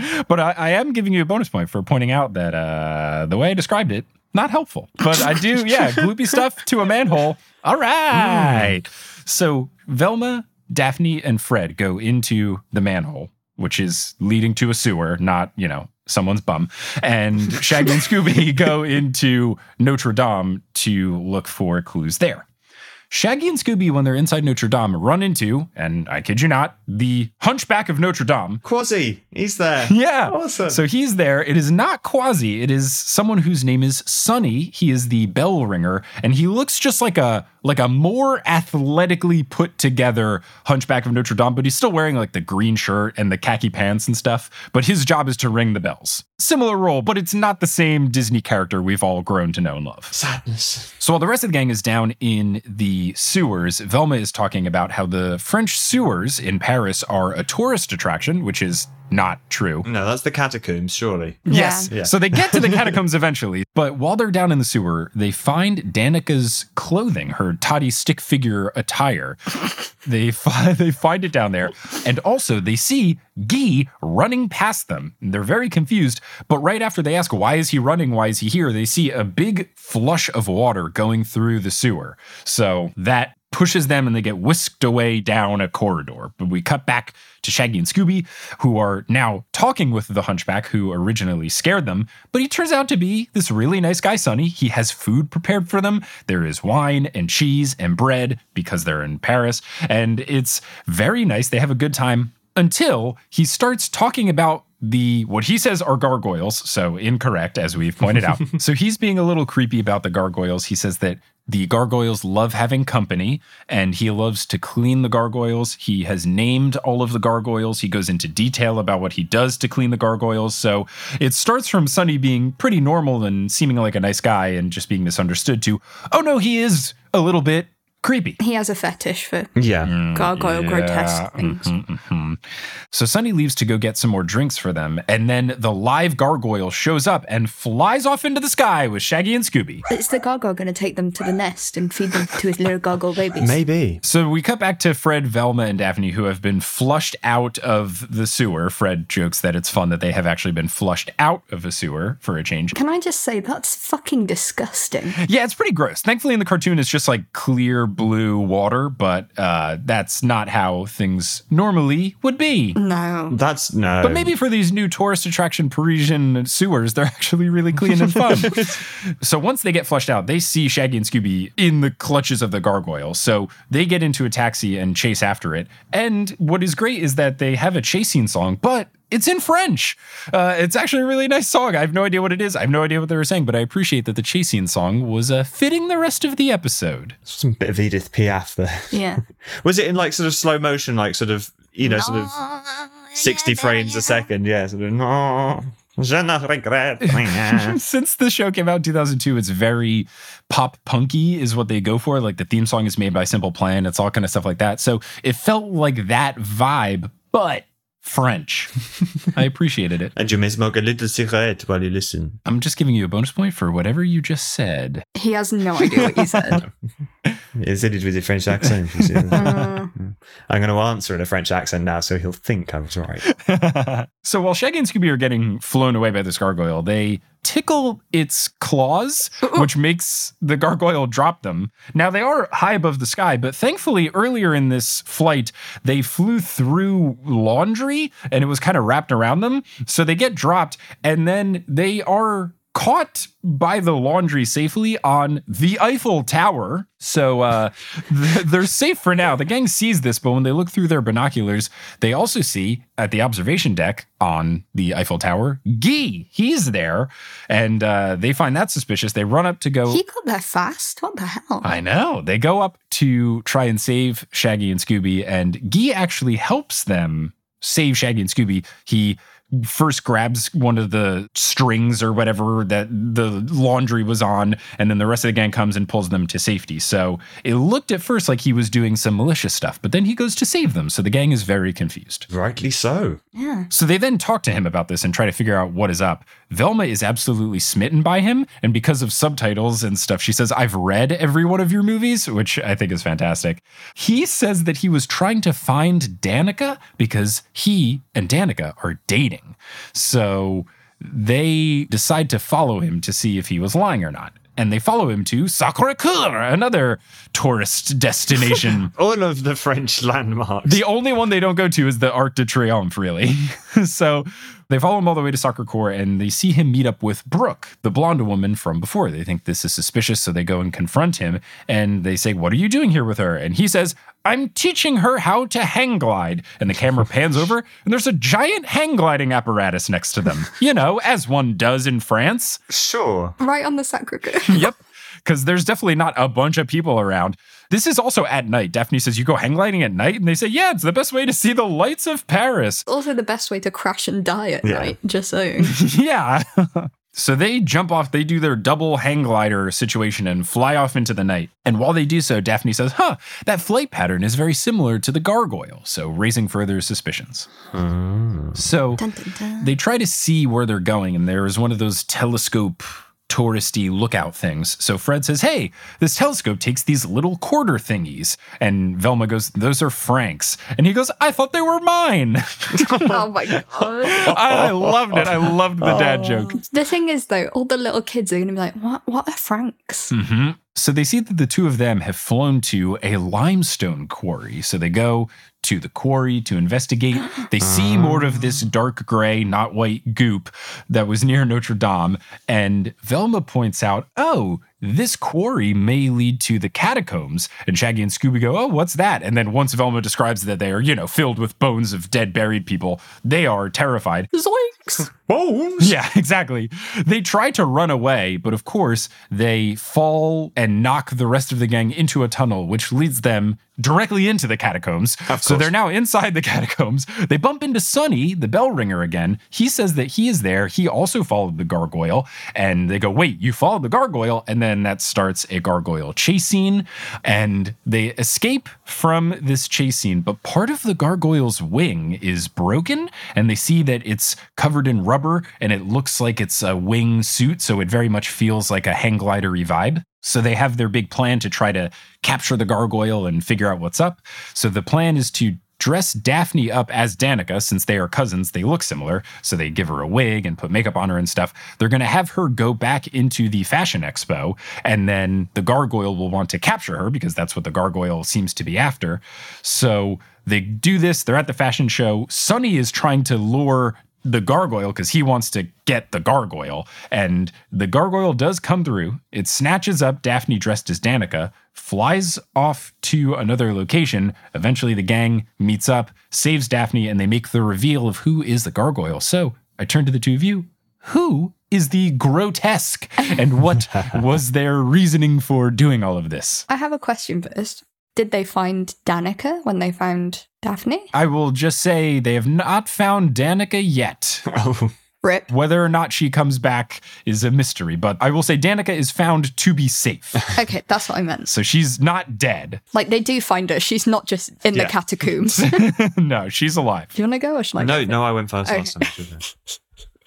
But I, I am giving you a bonus point for pointing out that uh, the way I described it, not helpful. But I do, yeah, gloopy stuff to a manhole. All right. So Velma, Daphne, and Fred go into the manhole, which is leading to a sewer, not, you know, someone's bum. And Shaggy and Scooby go into Notre Dame to look for clues there. Shaggy and Scooby, when they're inside Notre Dame, run into, and I kid you not, the Hunchback of Notre Dame, Quasi, he's there. yeah. Awesome. So he's there. It is not Quasi. It is someone whose name is Sonny. He is the bell ringer, and he looks just like a like a more athletically put together Hunchback of Notre Dame, but he's still wearing like the green shirt and the khaki pants and stuff. But his job is to ring the bells. Similar role, but it's not the same Disney character we've all grown to know and love. Sadness. So while the rest of the gang is down in the sewers, Velma is talking about how the French sewers in Paris are a tourist attraction, which is not true. No, that's the catacombs, surely. Yes. Yeah. So they get to the catacombs eventually, but while they're down in the sewer, they find Danica's clothing, her toddy stick figure attire. they find they find it down there, and also they see Guy running past them. They're very confused, but right after they ask why is he running, why is he here, they see a big flush of water going through the sewer. So that pushes them and they get whisked away down a corridor. But we cut back to Shaggy and Scooby, who are now talking with the hunchback who originally scared them. But he turns out to be this really nice guy, Sonny. He has food prepared for them. There is wine and cheese and bread because they're in Paris. And it's very nice. They have a good time until he starts talking about the what he says are gargoyles so incorrect as we've pointed out. So he's being a little creepy about the gargoyles. He says that the gargoyles love having company and he loves to clean the gargoyles. He has named all of the gargoyles. He goes into detail about what he does to clean the gargoyles. So it starts from sunny being pretty normal and seeming like a nice guy and just being misunderstood to oh no he is a little bit creepy He has a fetish for Yeah. gargoyle Yeah, grotesque things. mhm, mhm. So Sunny leaves to go get some more drinks for them, and then the live gargoyle shows up and flies off into the sky with Shaggy and Scooby. Is the gargoyle going to take them to the nest and feed them to his little gargoyle babies? Maybe. So we cut back to Fred, Velma, and Daphne, who have been flushed out of the sewer. Fred jokes that it's fun that they have actually been flushed out of a sewer for a change. Can I just say that's fucking disgusting? Yeah, it's pretty gross. Thankfully, in the cartoon, it's just like clear blue water, but uh, that's not how things normally would be. No. That's no. But maybe for these new tourist attraction Parisian sewers, they're actually really clean and fun. so once they get flushed out, they see Shaggy and Scooby in the clutches of the gargoyle. So they get into a taxi and chase after it. And what is great is that they have a chasing song, but it's in French. Uh, it's actually a really nice song. I have no idea what it is. I have no idea what they were saying, but I appreciate that the chasing song was uh, fitting the rest of the episode. some bit of Edith Piaf there. Yeah. Was it in like sort of slow motion, like sort of you know, sort of sixty frames a second? Yeah, sort of. No, je ne regrette rien." Since the show came out in 2002, it's very pop punky, is what they go for. Like the theme song is made by Simple Plan, it's all kind of stuff like that. So it felt like that vibe, but French. I appreciated it. and you may smoke a little cigarette while you listen. I'm just giving you a bonus point for whatever you just said. He has no idea what you said. He said it with a French accent. Uh, I'm going to answer in a French accent now, so he'll think I was right. so while Shaggy and Scooby are getting flown away by this gargoyle, they tickle its claws, which makes the gargoyle drop them. Now they are high above the sky, but thankfully earlier in this flight, they flew through laundry and it was kind of wrapped around them. So they get dropped and then they are caught by the laundry safely on the Eiffel Tower. So uh, they're safe for now. The gang sees this, but when they look through their binoculars, they also see at the observation deck on the Eiffel Tower, Guy. He's there, and uh, they find that suspicious. They run up to go. he got there fast. What the hell? I know. They go up to try and save Shaggy and Scooby, and Guy actually helps them save Shaggy and Scooby. He first grabs one of the strings or whatever that the laundry was on, and then the rest of the gang comes and pulls them to safety. So it looked at first like he was doing some malicious stuff, but then he goes to save them. So the gang is very confused. Rightly so. yeah. So they then talk to him about this and try to figure out what is up. Velma is absolutely smitten by him. And because of subtitles and stuff, she says, I've read every one of your movies, which I think is fantastic. He says that he was trying to find Danica because he and Danica are dating. So they decide to follow him to see if he was lying or not. And they follow him to Sacre Coeur, another tourist destination. All of the French landmarks. The only one they don't go to is the Arc de Triomphe, really. so they follow him all the way to Sacre Coeur and they see him meet up with Brooke, the blonde woman from before. They think this is suspicious, so they go and confront him and they say, What are you doing here with her? And he says, I'm teaching her how to hang glide. And the camera pans over and there's a giant hang gliding apparatus next to them. You know, as one does in France. sure. Right on the Sacre Coeur. Yep. Because there's definitely not a bunch of people around. This is also at night. Daphne says, You go hang gliding at night? And they say, Yeah, it's the best way to see the lights of Paris. Also, the best way to crash and die at Yeah. night, just saying. yeah. so they jump off, they do their double hang glider situation and fly off into the night. And while they do so, Daphne says, Huh, that flight pattern is very similar to the gargoyle. So raising further suspicions. Hmm. So Dun, dun, dun. they try to see where they're going, and there is one of those telescope touristy lookout things. So Fred says, Hey, this telescope takes these little quarter thingies. And Velma goes, Those are Frank's. And he goes, I thought they were mine. oh my god. I, I loved it. I loved the dad joke. The thing is, though, all the little kids are going to be like, "What? What are Franks?" hmm So they see that the two of them have flown to a limestone quarry. So they go to the quarry to investigate. They see uh-huh. more of this dark gray, not white goop that was near Notre Dame. And Velma points out, oh, this quarry may lead to the catacombs. And Shaggy and Scooby go, oh, what's that? And then once Velma describes that they are, you know, filled with bones of dead, buried people, they are terrified. Zoinks! Bones. Yeah, exactly. They try to run away, but of course, they fall and knock the rest of the gang into a tunnel, which leads them directly into the catacombs. So they're now inside the catacombs. They bump into Sonny, the bell ringer, again. He says that he is there. He also followed the gargoyle. And they go, Wait, you followed the gargoyle? And then that starts a gargoyle chase scene. And they escape from this chase scene. But part of the gargoyle's wing is broken. And they see that it's covered in rubber and it looks like it's a wing suit. So it very much feels like a hang glidery vibe. So they have their big plan to try to capture the gargoyle and figure out what's up. So the plan is to dress Daphne up as Danica since they are cousins. They look similar. So they give her a wig and put makeup on her and stuff. They're going to have her go back into the fashion expo and then the gargoyle will want to capture her because that's what the gargoyle seems to be after. So they do this. They're at the fashion show. Sonny is trying to lure the gargoyle because he wants to get the gargoyle. And the gargoyle does come through. It snatches up Daphne dressed as Danica, flies off to another location. Eventually, the gang meets up, saves Daphne, and they make the reveal of who is the gargoyle. So I turn to the two of you. Who is the grotesque? And what was their reasoning for doing all of this? I have a question first. Did they find Danica when they found Daphne? I will just say they have not found Danica yet. Oh, Rip. Whether or not she comes back is a mystery, but I will say Danica is found to be safe. Okay, that's what I meant. so she's not dead. Like they do find her. She's not just in Yeah. the catacombs. no, she's alive. Do you want to go or should I? no, go? no, I went first Okay. last time.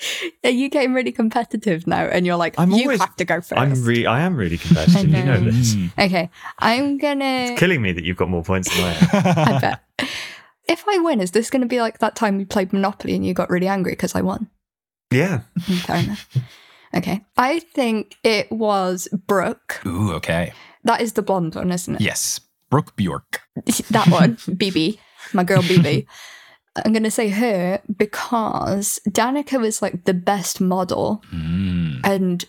Shouldn't I? Are you getting really competitive now? And you're like, I'm you always- have to go 1st I'm re- I am really competitive. You know know. this. okay, I'm gonna. It's killing me that you've got more points than I have. I bet. If I win, is this going to be like that time we played Monopoly and you got really angry because I won? yeah. Mm, Fair enough. Okay, I think it was Brooke. Ooh, okay. That is the blonde one, isn't it? Yes. Brooke Bjork. that one, BB, my girl BB. I'm going to say her because Danica was like the best model, Mm. and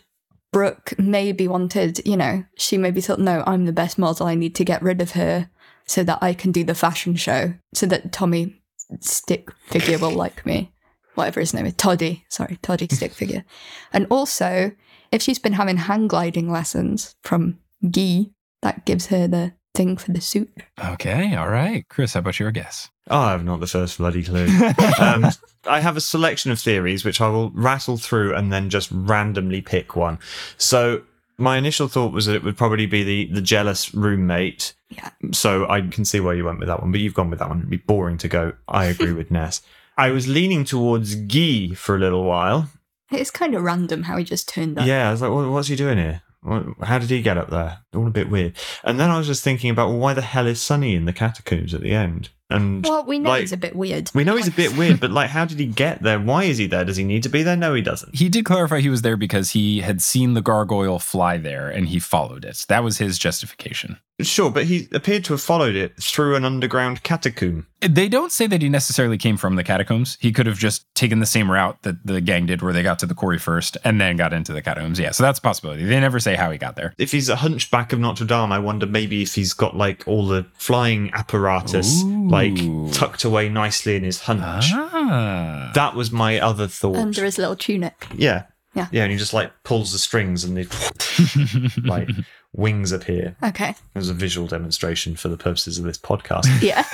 Brooke maybe wanted, you know, she maybe thought, no, I'm the best model. I need to get rid of her so that I can do the fashion show, so that Tommy stick figure will like me. Whatever his name is, Toddy. Sorry, Toddy stick figure. And also, if she's been having hang gliding lessons from Guy, that gives her the thing for the suit. Okay, all right. Chris, how about your guess? Oh, I have not the first bloody clue. um, I have a selection of theories which I will rattle through and then just randomly pick one. So my initial thought was that it would probably be the the jealous roommate. Yeah. So I can see where you went with that one, but you've gone with that one. It'd be boring to go. I agree with Ness. I was leaning towards Guy for a little while. It's kind of random how he just turned up. Yeah, I was like, "What- what's he doing here? What- How did he get up there? All a bit weird. And then I was just thinking about well, why the hell is Sonny in the catacombs at the end? And Well, we know Like- he's a bit weird. we know he's a bit weird, but like, how did he get there? Why is he there? Does he need to be there? No, he doesn't. He did clarify he was there because he had seen the gargoyle fly there and he followed it. That was his justification. Sure, but he appeared to have followed it through an underground catacomb. They don't say that he necessarily came from the catacombs. He could have just taken the same route that the gang did, where they got to the quarry first and then got into the catacombs. Yeah, so that's a possibility. They never say how he got there. If he's a hunchback of Notre Dame, I wonder maybe if he's got like all the flying apparatus Ooh. like tucked away nicely in his hunch. Ah. That was my other thought. Under his little tunic. yeah. Yeah. Yeah, and he just like pulls the strings and they like wings appear. Okay. It was a visual demonstration for the purposes of this podcast. Yeah.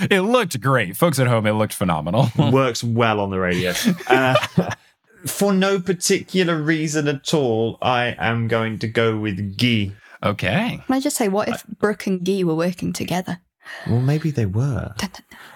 it looked great. Folks at home, it looked phenomenal. Works well on the radio. Uh, for no particular reason at all, I am going to go with Guy. okay. Can I just say, what if Brooke and Guy were working together? Well, maybe they were.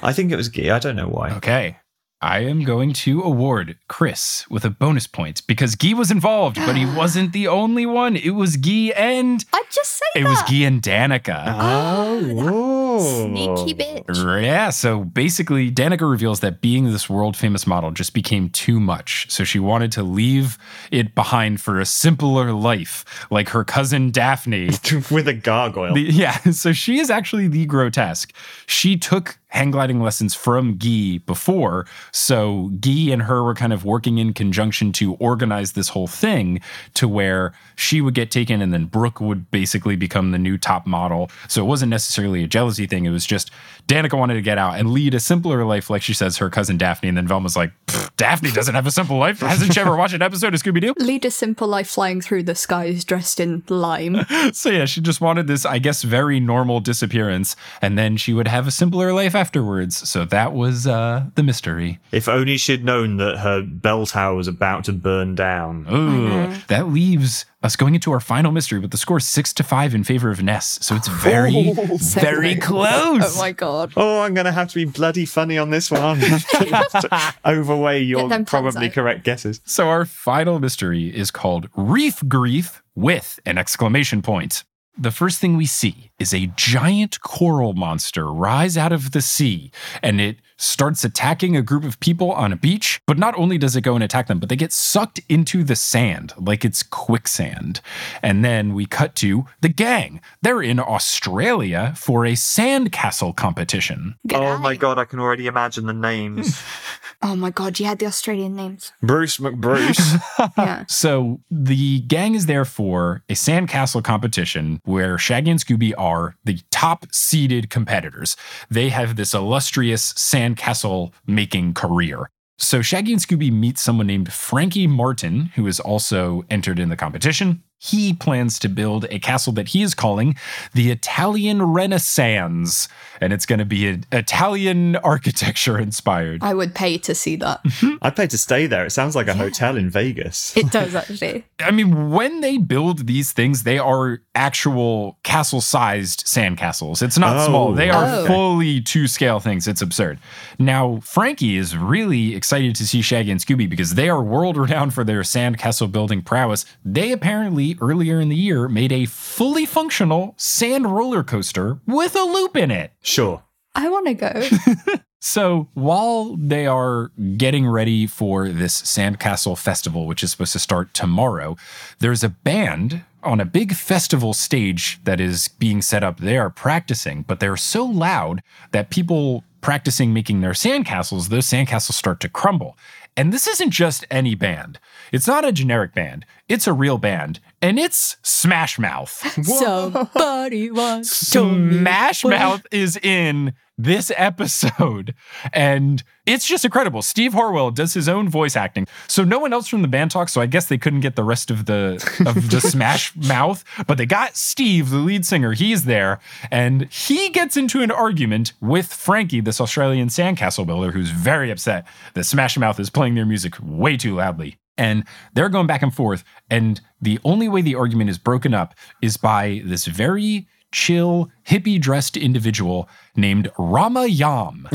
I think it was Guy. I don't know why. Okay. I am going to award Chris with a bonus point because Guy was involved, but he wasn't the only one. It was Guy and I'd just say it that. was Guy and Danica. Oh, ah, Sneaky bitch. Yeah, so basically, Danica reveals that being this world famous model just became too much. So she wanted to leave it behind for a simpler life, like her cousin Daphne. with a gargoyle. The- yeah, so she is actually the grotesque. She took hang gliding lessons from Guy before. So Guy and her were kind of working in conjunction to organize this whole thing to where she would get taken and then Brooke would basically become the new top model. So it wasn't necessarily a jealousy thing. It was just Danica wanted to get out and lead a simpler life, like she says, her cousin Daphne. And then Velma's like, Daphne doesn't have a simple life. Hasn't she ever watched an episode of Scooby Doo? Lead a simple life flying through the skies dressed in lime. So yeah, she just wanted this, I guess, very normal disappearance, and then she would have a simpler life afterwards. So that was uh, the mystery. If only she'd known that her bell tower was about to burn down. Ooh, that leaves us going into our final mystery with the score six to five in favor of Ness. So it's very, So very close. Oh my god. Oh, I'm going to have to be bloody funny on this one. I'll have to overweigh your Get them puns probably correct guesses. So our final mystery is called Reef Grief with an exclamation point. The first thing we see is a giant coral monster rise out of the sea and it starts attacking a group of people on a beach. But not only does it go and attack them, but they get sucked into the sand like it's quicksand. And then we cut to the gang. They're in Australia for a sandcastle competition. Oh my god, I can already imagine the names. Hmm. Oh my god, you had the Australian names. Bruce McBruce. Yeah. So the gang is there for a sandcastle competition where Shaggy and Scooby are the top seeded competitors. They have this illustrious sandcastle making career. So Shaggy and Scooby meet someone named Frankie Martin, who is also entered in the competition. He plans to build a castle that he is calling the Italian Renaissance, and it's going to be an Italian architecture inspired. I would pay to see that. Mm-hmm. I'd pay to stay there. It sounds like a hotel in Vegas. It does actually. I mean, when they build these things, they are actual castle sized sandcastles. It's not Oh. small. They are Oh. fully to scale things. It's absurd. Now, Frankie is really excited to see Shaggy and Scooby because they are world renowned for their sandcastle building prowess. They apparently, earlier in the year, made a fully functional sand roller coaster with a loop in it. Sure. I want to go. So while they are getting ready for this Sandcastle Festival, which is supposed to start tomorrow, there's a band on a big festival stage that is being set up. They are practicing, but they're so loud that people practicing making their sandcastles, those sandcastles start to crumble. And this isn't just any band. It's not a generic band. It's a real band, and it's Smash Mouth. Somebody wants. Smash Mouth is in this episode, and it's just incredible. Steve Harwell does his own voice acting, so no one else from the band talks. So I guess they couldn't get the rest of the of the Smash Mouth, but they got Steve, the lead singer. He's there, and he gets into an argument with Frankie, this Australian sandcastle builder, who's very upset that Smash Mouth is playing their music way too loudly. And they're going back and forth. And the only way the argument is broken up is by this very chill, hippie dressed individual named Ramayam.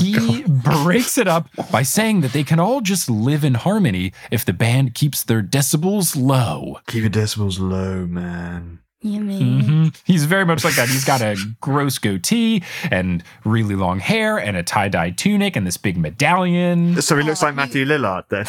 he breaks it up by saying that they can all just live in harmony if the band keeps their decibels low. Keep your decibels low, man. You mean? Mhm. He's very much like that. He's got a gross goatee and really long hair and a tie dye tunic and this big medallion. So he looks oh, like Matthew Lillard then.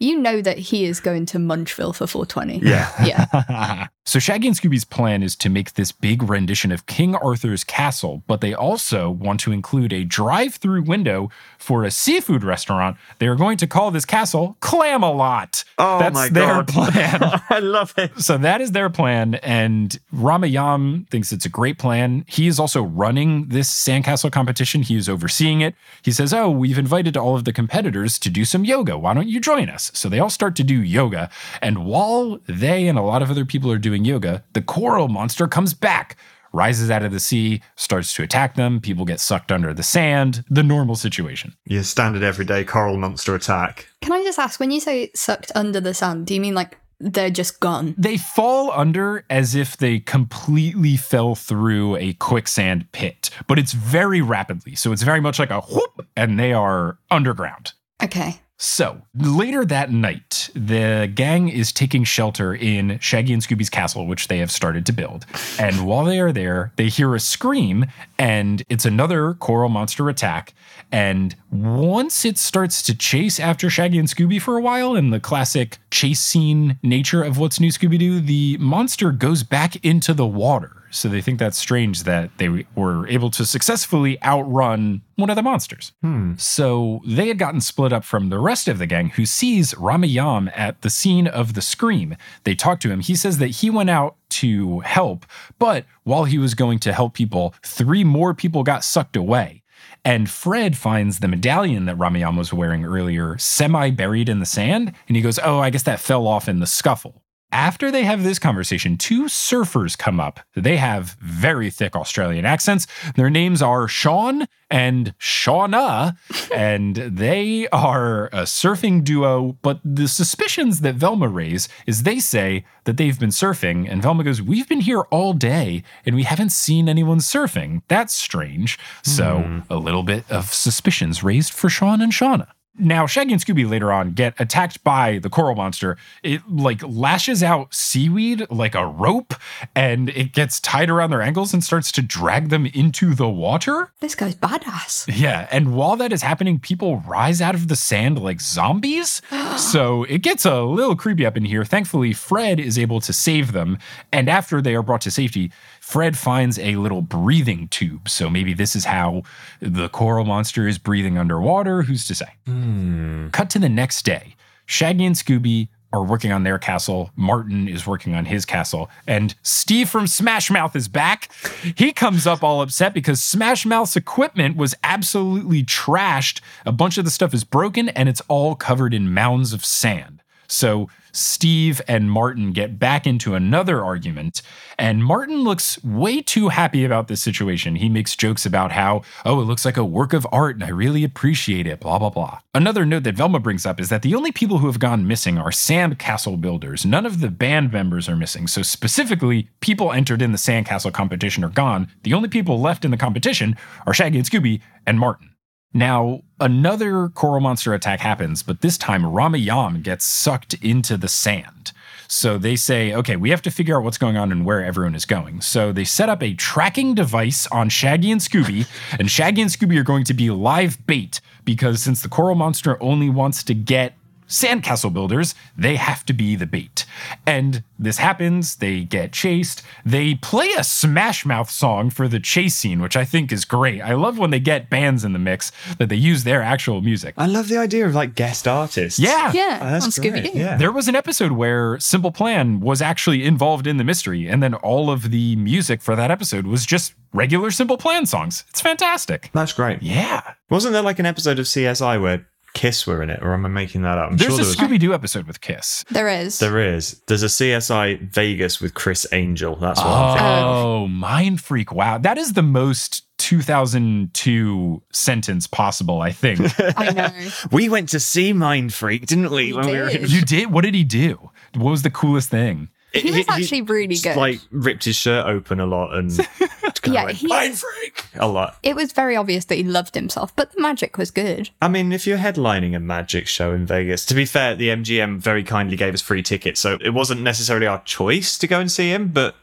You know that he is going to Munchville for 420. yeah. Yeah. So Shaggy and Scooby's plan is to make this big rendition of King Arthur's castle, but they also want to include a drive-through window for a seafood restaurant. They are going to call this castle Clamalot. Oh That's my their God. plan. I love it. So that is their plan, and Ramayam thinks it's a great plan. He is also running this sandcastle competition. He is overseeing it. He says, "Oh, we've invited all of the competitors to do some yoga. Why don't you join us?" So they all start to do yoga, and while they and a lot of other people are doing yoga, the coral monster comes back. Rises out of the sea, starts to attack them. People get sucked under the sand. The normal situation. Your standard everyday coral monster attack. Can I just ask, when you say sucked under the sand, do you mean like they're just gone? They fall under as if they completely fell through a quicksand pit, but it's very rapidly. So it's very much like a whoop, and they are underground. Okay. So later that night, the gang is taking shelter in Shaggy and Scooby's castle, which they have started to build. And while they are there, they hear a scream, and it's another coral monster attack. And once it starts to chase after Shaggy and Scooby for a while, in the classic chase scene nature of What's New Scooby Doo, the monster goes back into the water. So they think that's strange that they were able to successfully outrun one of the monsters. Hmm. So they had gotten split up from the rest of the gang who sees Ramayam at the scene of the scream. They talk to him. He says that he went out to help, but while he was going to help people, three more people got sucked away. And Fred finds the medallion that Ramayam was wearing earlier semi buried in the sand. And he goes, Oh, I guess that fell off in the scuffle. After they have this conversation, two surfers come up. They have very thick Australian accents. Their names are Sean and Shauna, and they are a surfing duo. But the suspicions that Velma raise is they say that they've been surfing, and Velma goes, We've been here all day and we haven't seen anyone surfing. That's strange. So hmm. a little bit of suspicions raised for Sean and Shauna. Now, Shaggy and Scooby later on get attacked by the coral monster. It like lashes out seaweed like a rope and it gets tied around their ankles and starts to drag them into the water. This guy's badass. Yeah. And while that is happening, people rise out of the sand like zombies. so it gets a little creepy up in here. Thankfully, Fred is able to save them. And after they are brought to safety, Fred finds a little breathing tube. So maybe this is how the coral monster is breathing underwater. Who's to say? Hmm. Cut to the next day. Shaggy and Scooby are working on their castle. Martin is working on his castle. And Steve from Smash Mouth is back. He comes up all upset because Smash Mouth's equipment was absolutely trashed. A bunch of the stuff is broken and it's all covered in mounds of sand. So Steve and Martin get back into another argument, and Martin looks way too happy about this situation. He makes jokes about how, oh, it looks like a work of art and I really appreciate it, blah, blah, blah. Another note that Velma brings up is that the only people who have gone missing are sandcastle builders. None of the band members are missing. So, specifically, people entered in the sandcastle competition are gone. The only people left in the competition are Shaggy and Scooby and Martin. Now, another coral monster attack happens, but this time Ramayam gets sucked into the sand. So they say, okay, we have to figure out what's going on and where everyone is going. So they set up a tracking device on Shaggy and Scooby, and Shaggy and Scooby are going to be live bait because since the coral monster only wants to get sandcastle builders, they have to be the bait. And this happens, they get chased. They play a Smash Mouth song for the chase scene, which I think is great. I love when they get bands in the mix that they use their actual music. I love the idea of like guest artists. Yeah. Yeah, Oh, that's on Scooby great. Yeah. There was an episode where Simple Plan was actually involved in the mystery, and then all of the music for that episode was just regular Simple Plan songs. It's fantastic. That's great. Yeah. Wasn't there like an episode of CSI where Kiss were in it, or am I making that up? I'm There's sure a there was. Scooby Doo episode with Kiss. There is. There is. There's a CSI Vegas with Criss Angel. That's what I'm oh, thinking. Oh, Mind Freak. Wow. That is the most 2002 sentence possible, I think. I know. We went to see Mind Freak, didn't we? We when we were did. in you did? What did he do? What was the coolest thing? He was actually really just, good. Like ripped his shirt open a lot and kind Yeah, of went, he- Mind Freak a lot. It was very obvious that he loved himself, but the magic was good. I mean, if you're headlining a magic show in Vegas, to be fair, the MGM very kindly gave us free tickets, so it wasn't necessarily our choice to go and see him, but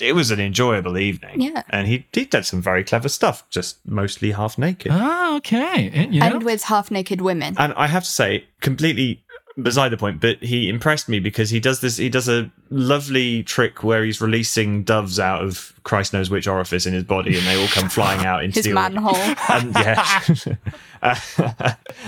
it was an enjoyable evening. Yeah. And he, he did some very clever stuff, just mostly half naked. Oh, okay. And, you know? And with half naked women. And I have to say, completely beside the point, but he impressed me because he does this. He does a lovely trick where he's releasing doves out of Christ knows which orifice in his body, and they all come flying out into His the manhole. and yeah, Uh,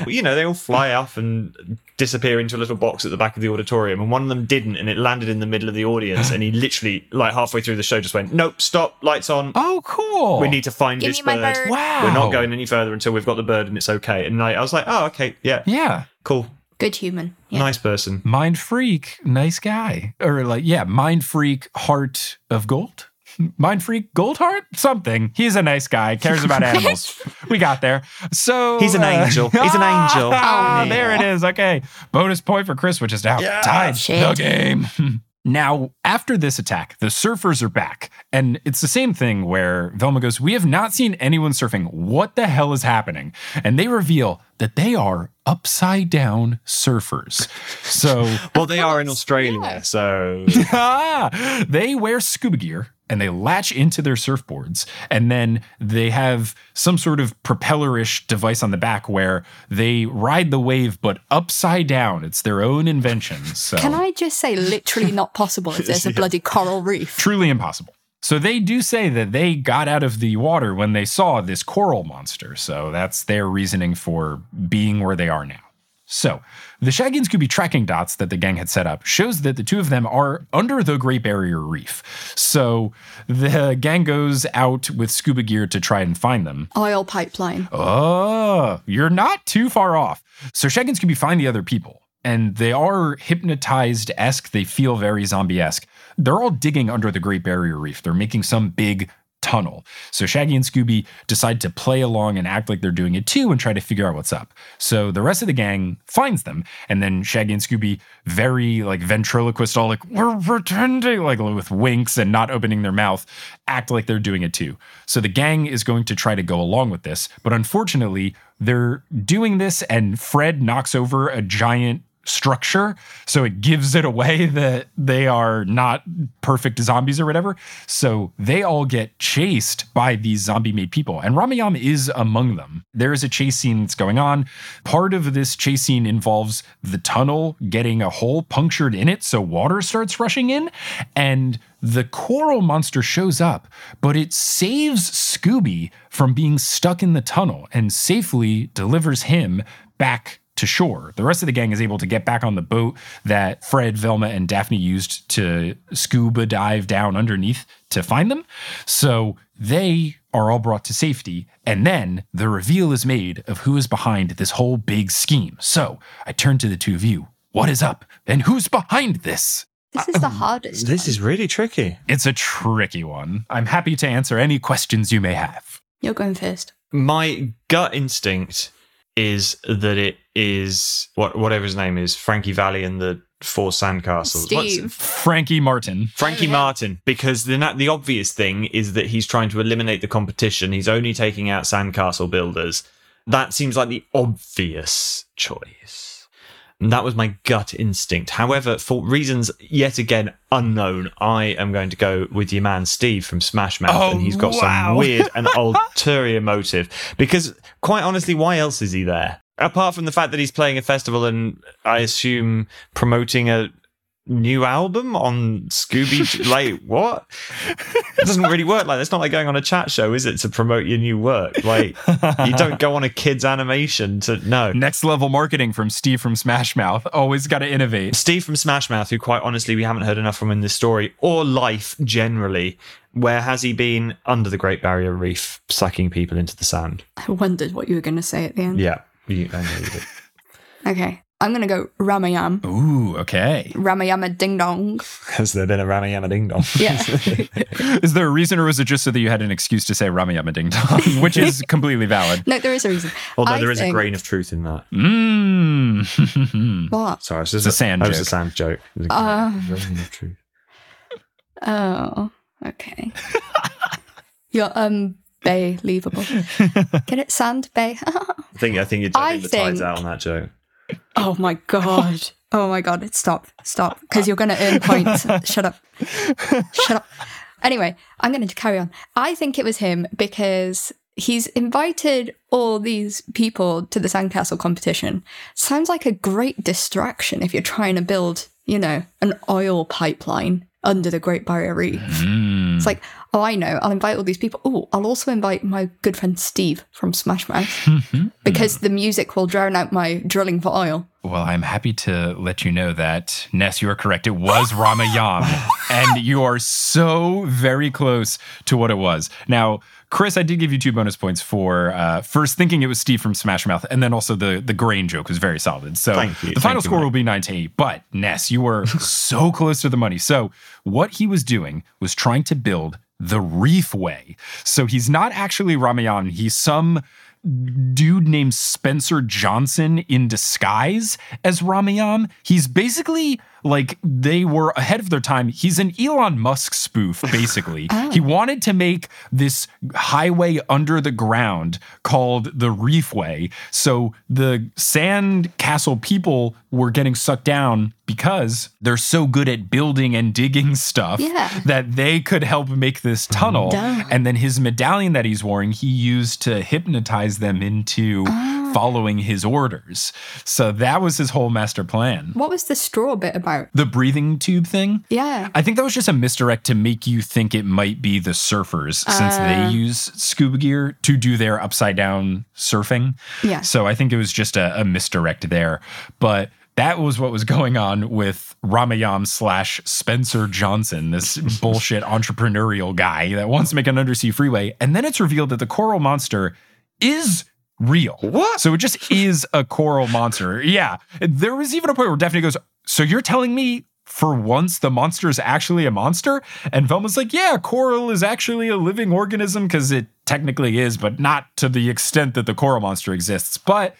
you know, they all fly off and disappear into a little box at the back of the auditorium, and one of them didn't, and it landed in the middle of the audience, and he literally, like halfway through the show, just went, "Nope, stop, lights on. Oh, cool. We need to find Give this bird. bird." Wow. We're not going any further until we've got the bird and it's okay." And I, I was like, "Oh, okay, yeah, Yeah. cool, Good human. Yeah. nice person." Mind freak, nice guy. Or like, yeah, mind freak, heart of gold. Mind freak, gold heart, something. He's a nice guy, cares about animals. we got there. So He's an angel. He's an angel. Ah, Oh. there it is. Okay, bonus point for Chris, which is now Yeah. tied the game. Now, after this attack, the surfers are back. And it's the same thing where Velma goes, We have not seen anyone surfing. What the hell is happening? And they reveal that they are upside down surfers. So Well, they are in Australia, so Ah, they wear scuba gear and they latch into their surfboards and then they have some sort of propeller-ish device on the back where they ride the wave but upside down. It's their own invention so. Can I just say, literally not possible if there's a bloody coral reef? truly impossible. So they do say that they got out of the water when they saw this coral monster so that's their reasoning for being where they are now. So, the Shaggy and Scooby tracking dots that the gang had set up shows that the two of them are under the Great Barrier Reef. So, the gang goes out with scuba gear to try and find them. Oil pipeline. Oh, you're not too far off. So, Shaggy and Scooby find the other people, and they are hypnotized esque. They feel very zombie esque. They're all digging under the Great Barrier Reef. They're making some big tunnel. So Shaggy and Scooby decide to play along and act like they're doing it too and try to figure out what's up. So the rest of the gang finds them, and then Shaggy and Scooby, very like ventriloquist, all like, we're pretending, like with winks and not opening their mouth, act like they're doing it too. So the gang is going to try to go along with this, but unfortunately, they're doing this, and Fred knocks over a giant structure. So it gives it away that they are not perfect zombies or whatever. So they all get chased by these zombie made people. And Ramayam is among them. There is a chase scene that's going on. Part of this chase scene involves the tunnel getting a hole punctured in it. So water starts rushing in. And the coral monster shows up, but it saves Scooby from being stuck in the tunnel and safely delivers him back to shore. The rest of the gang is able to get back on the boat that Fred, Velma, and Daphne used to scuba dive down underneath to find them. So they are all brought to safety. And then the reveal is made of who is behind this whole big scheme. So I turn to the two of you. What is up? And who's behind this? This is the hardest. this one. is really tricky. It's a tricky one. I'm happy to answer any questions you may have. You're going first. My gut instinct is that it is what whatever his name is, Frankie Valli and the Four Sandcastles. What's- Steve. Frankie Martin. Frankie Oh, yeah. Martin, because the na- the obvious thing is that he's trying to eliminate the competition. He's only taking out sandcastle builders. That seems like the obvious choice. And that was my gut instinct. However, for reasons yet again unknown, I am going to go with your man Steve from Smash Mouth, Oh, and he's got oh, wow. some weird and ulterior motive. Because quite honestly, why else is he there? Apart from the fact that he's playing a festival and I assume promoting a new album on Scooby. like what? It doesn't really work like that. It's not like going on a chat show, is it? To promote your new work, like you don't go on a kids animation to no. Next level marketing from Steve from Smash Mouth. Always got to innovate. Steve from Smash Mouth, who quite honestly we haven't heard enough from in this story, or life generally. Where has he been under the Great Barrier Reef, sucking people into the sand? I wondered what you were going to say at the end. Yeah, you, I know you did. Okay. I'm going to go Ramayam. Ooh, okay. Ramayama Ding Dong. Has there been a Ramayama Ding Dong? Yeah. Is there a reason, or was it just so that you had an excuse to say Ramayama Ding Dong, which is completely valid? no, there is a reason. Although I there is a grain of truth in that. Mmm. What? Sorry, it's just It's a sand that was joke. a sand joke. It was Uh. grain of truth. Oh, okay. You're um bay leavable. Get it, sand bay. I think I think you're I jumping the tides think- out on that joke. Oh my god. Oh my god. Stop. Stop. Because you're going to earn points. Shut up. Shut up. Anyway, I'm going to carry on. I think it was him because he's invited all these people to the sandcastle competition. Sounds like a great distraction if you're trying to build, you know, an oil pipeline under the Great Barrier Reef. Mm. It's like, oh, I know. I'll invite all these people. Oh, I'll also invite my good friend Steve from Smash Mouth because the music will drown out my drilling for oil. Well, I'm happy to let you know that, Ness, you are correct. It was Ramayam. and you are so very close to what it was. Now, Chris, I did give you two bonus points for uh, first thinking it was Steve from Smash Mouth, and then also the the grain joke was very solid. So Thank you. the final you, score Mike. will be nine to eight. But Ness, you were so close to the money. So what he was doing was trying to build the Reefway. So he's not actually Ramayam. He's some dude named Spencer Johnson in disguise as Ramayam. He's basically like they were ahead of their time. He's an Elon Musk spoof, basically. Oh. He wanted to make this highway under the ground called the Reefway. So the sand castle people were getting sucked down because they're so good at building and digging stuff Yeah. that they could help make this tunnel. Duh. And then his medallion that he's wearing, he used to hypnotize them into Ah. following his orders. So that was his whole master plan. What was the straw bit about? The breathing tube thing. Yeah. I think that was just a misdirect to make you think it might be the surfers since Uh. they use scuba gear to do their upside down surfing. Yeah. So I think it was just a, a misdirect there. But that was what was going on with Ramayam slash Spencer Johnson, this bullshit entrepreneurial guy that wants to make an undersea freeway. And then it's revealed that the coral monster is real. What? So it just is a coral monster. Yeah. There was even a point where Daphne goes, So you're telling me for once the monster is actually a monster? And Velma's like, Yeah, coral is actually a living organism because it technically is, but not to the extent that the coral monster exists. But,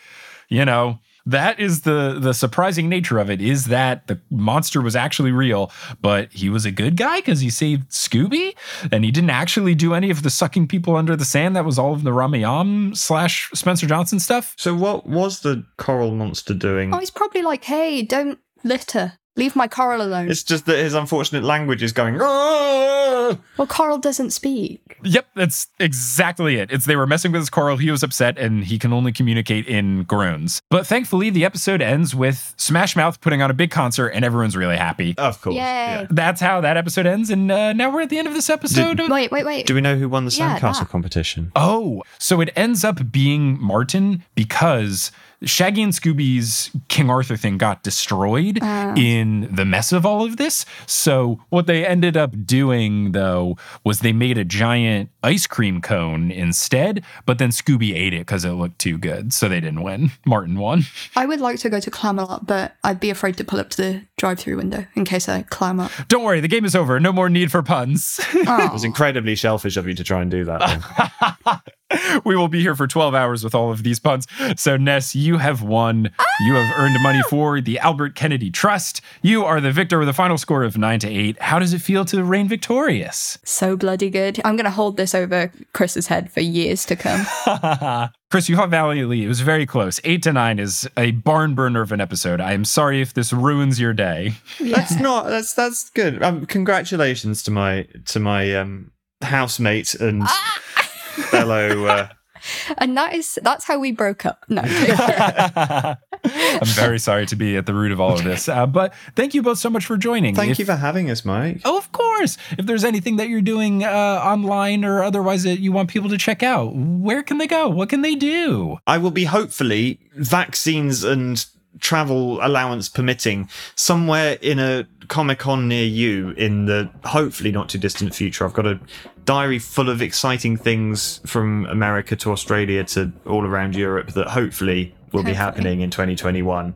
you know, that is the the surprising nature of it is that the monster was actually real, but he was a good guy because he saved Scooby and he didn't actually do any of the sucking people under the sand. That was all of the Ramayam slash Spencer Johnson stuff. So what was the coral monster doing? Oh, he's probably like, hey, don't litter. Leave my coral alone. It's just that his unfortunate language is going. "Ah!" well, coral doesn't speak. Yep, that's exactly it. It's they were messing with his coral. He was upset, and he can only communicate in groans. But thankfully, the episode ends with Smash Mouth putting on a big concert, and everyone's really happy. Of course. Yay. yeah. That's how that episode ends, and uh, now we're at the end of this episode. of- Wait, wait, wait. Do we know who won the sandcastle that. competition? Oh, so it ends up being Martin because Shaggy and Scooby's King Arthur thing got destroyed ah. in the mess of all of this. So what they ended up doing though was they made a giant ice cream cone instead, but then Scooby ate it because it looked too good. So they didn't win. Martin won. I would like to go to Clamalot, but I'd be afraid to pull up to the drive-through window in case I climb up. Don't worry, the game is over. No more need for puns. Oh. It Oh. was incredibly shellfish of you to try and do that. then. we will be here for 12 hours with all of these puns. So, Ness, you have won. You have earned money for the Albert Kennedy Trust. You are the victor with a final score of 9 to 8. How does it feel to reign victorious? so bloody good. I'm going to hold this over Chris's head for years to come. Chris, you fought valiantly. It was very close. 8 to 9 is a barn burner of an episode. I am sorry if this ruins your day. That's not. That's that's good. Um, congratulations to my to my um, housemate and fellow. Uh, And that is that's how we broke up. No. I'm very sorry to be at the root of all of this. Uh, but thank you both so much for joining. thank If- you for having us, Mike. Oh, of course. If there's anything that you're doing uh, online or otherwise that you want people to check out, where can they go? What can they do? I will be hopefully vaccines and travel allowance permitting somewhere in a Comic Con near you in the hopefully not too distant future. I've got a diary full of exciting things from America to Australia to all around Europe that hopefully will be happening in 2021.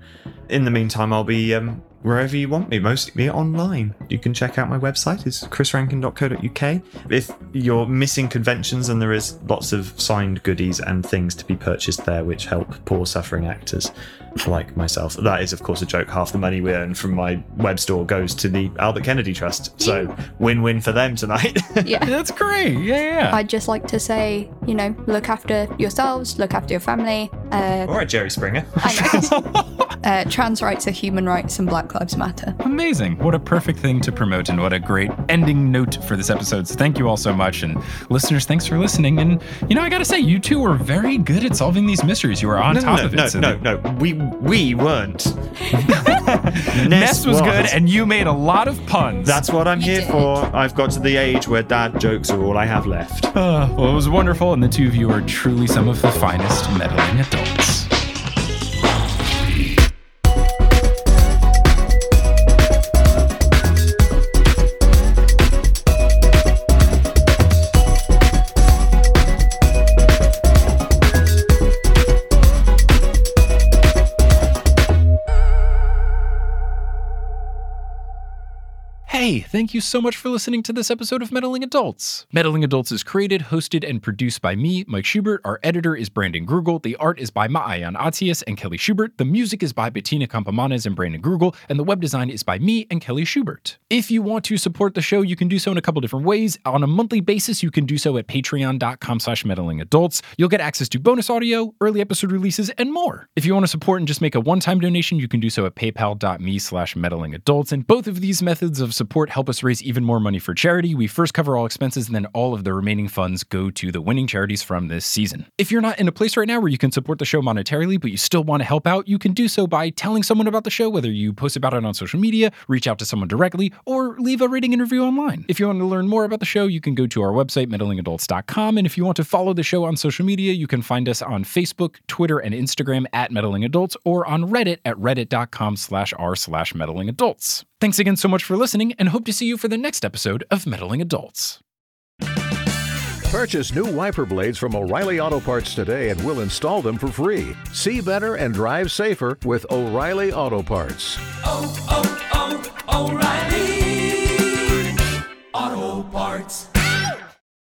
In the meantime, I'll be um, wherever you want me, mostly online. You can check out my website, it's chrisrankin.co.uk. If you're missing conventions, and there is lots of signed goodies and things to be purchased there which help poor suffering actors like myself. That is, of course, a joke. Half the money we earn from my web store goes to the Albert Kennedy Trust. So win win for them tonight. yeah. That's great. Yeah, yeah. I'd just like to say, you know, look after yourselves, look after your family. Uh, All right, Jerry Springer. Uh, trans rights are human rights and Black Lives Matter. Amazing. What a perfect thing to promote and what a great ending note for this episode. So thank you all so much. And listeners, thanks for listening. And, you know, I got to say, you two were very good at solving these mysteries. You were on no, top no, of it. no, so no, no. We we weren't. Ness was good, and you made a lot of puns. that's what I'm You here did. for. I've got to the age where dad jokes are all I have left. Uh, well, it was wonderful, and the two of you are truly some of the finest meddling adults. Hey, thank you so much for listening to this episode of Meddling Adults. Meddling Adults is created, hosted, and produced by me, Mike Schubert. Our editor is Brandon Grugle. The art is by Maayan Atias and Kelly Schubert. The music is by Bettina Campomanes and Brandon Grugle. And the web design is by me and Kelly Schubert. If you want to support the show, you can do so in a couple different ways. On a monthly basis, you can do so at patreon.com slash meddling adults. You'll get access to bonus audio, early episode releases, and more. If you want to support and just make a one-time donation, you can do so at paypal.me slash meddling adults. And both of these methods of support help us raise even more money for charity. We first cover all expenses, and then all of the remaining funds go to the winning charities from this season. If you're not in a place right now where you can support the show monetarily, but you still want to help out, you can do so by telling someone about the show, whether you post about it on social media, reach out to someone directly, or leave a rating and review online. If you want to learn more about the show, you can go to our website, meddlingadults.com. And if you want to follow the show on social media, you can find us on Facebook, Twitter, and Instagram at Meddling Adults, or on Reddit at reddit.com slash r slash meddling adults. Thanks again so much for listening, and hope to see you for the next episode of Meddling Adults. Purchase new wiper blades from O'Reilly Auto Parts today and we'll install them for free. See better and drive safer with O'Reilly Auto Parts. Oh, oh, oh, O'Reilly Auto Parts.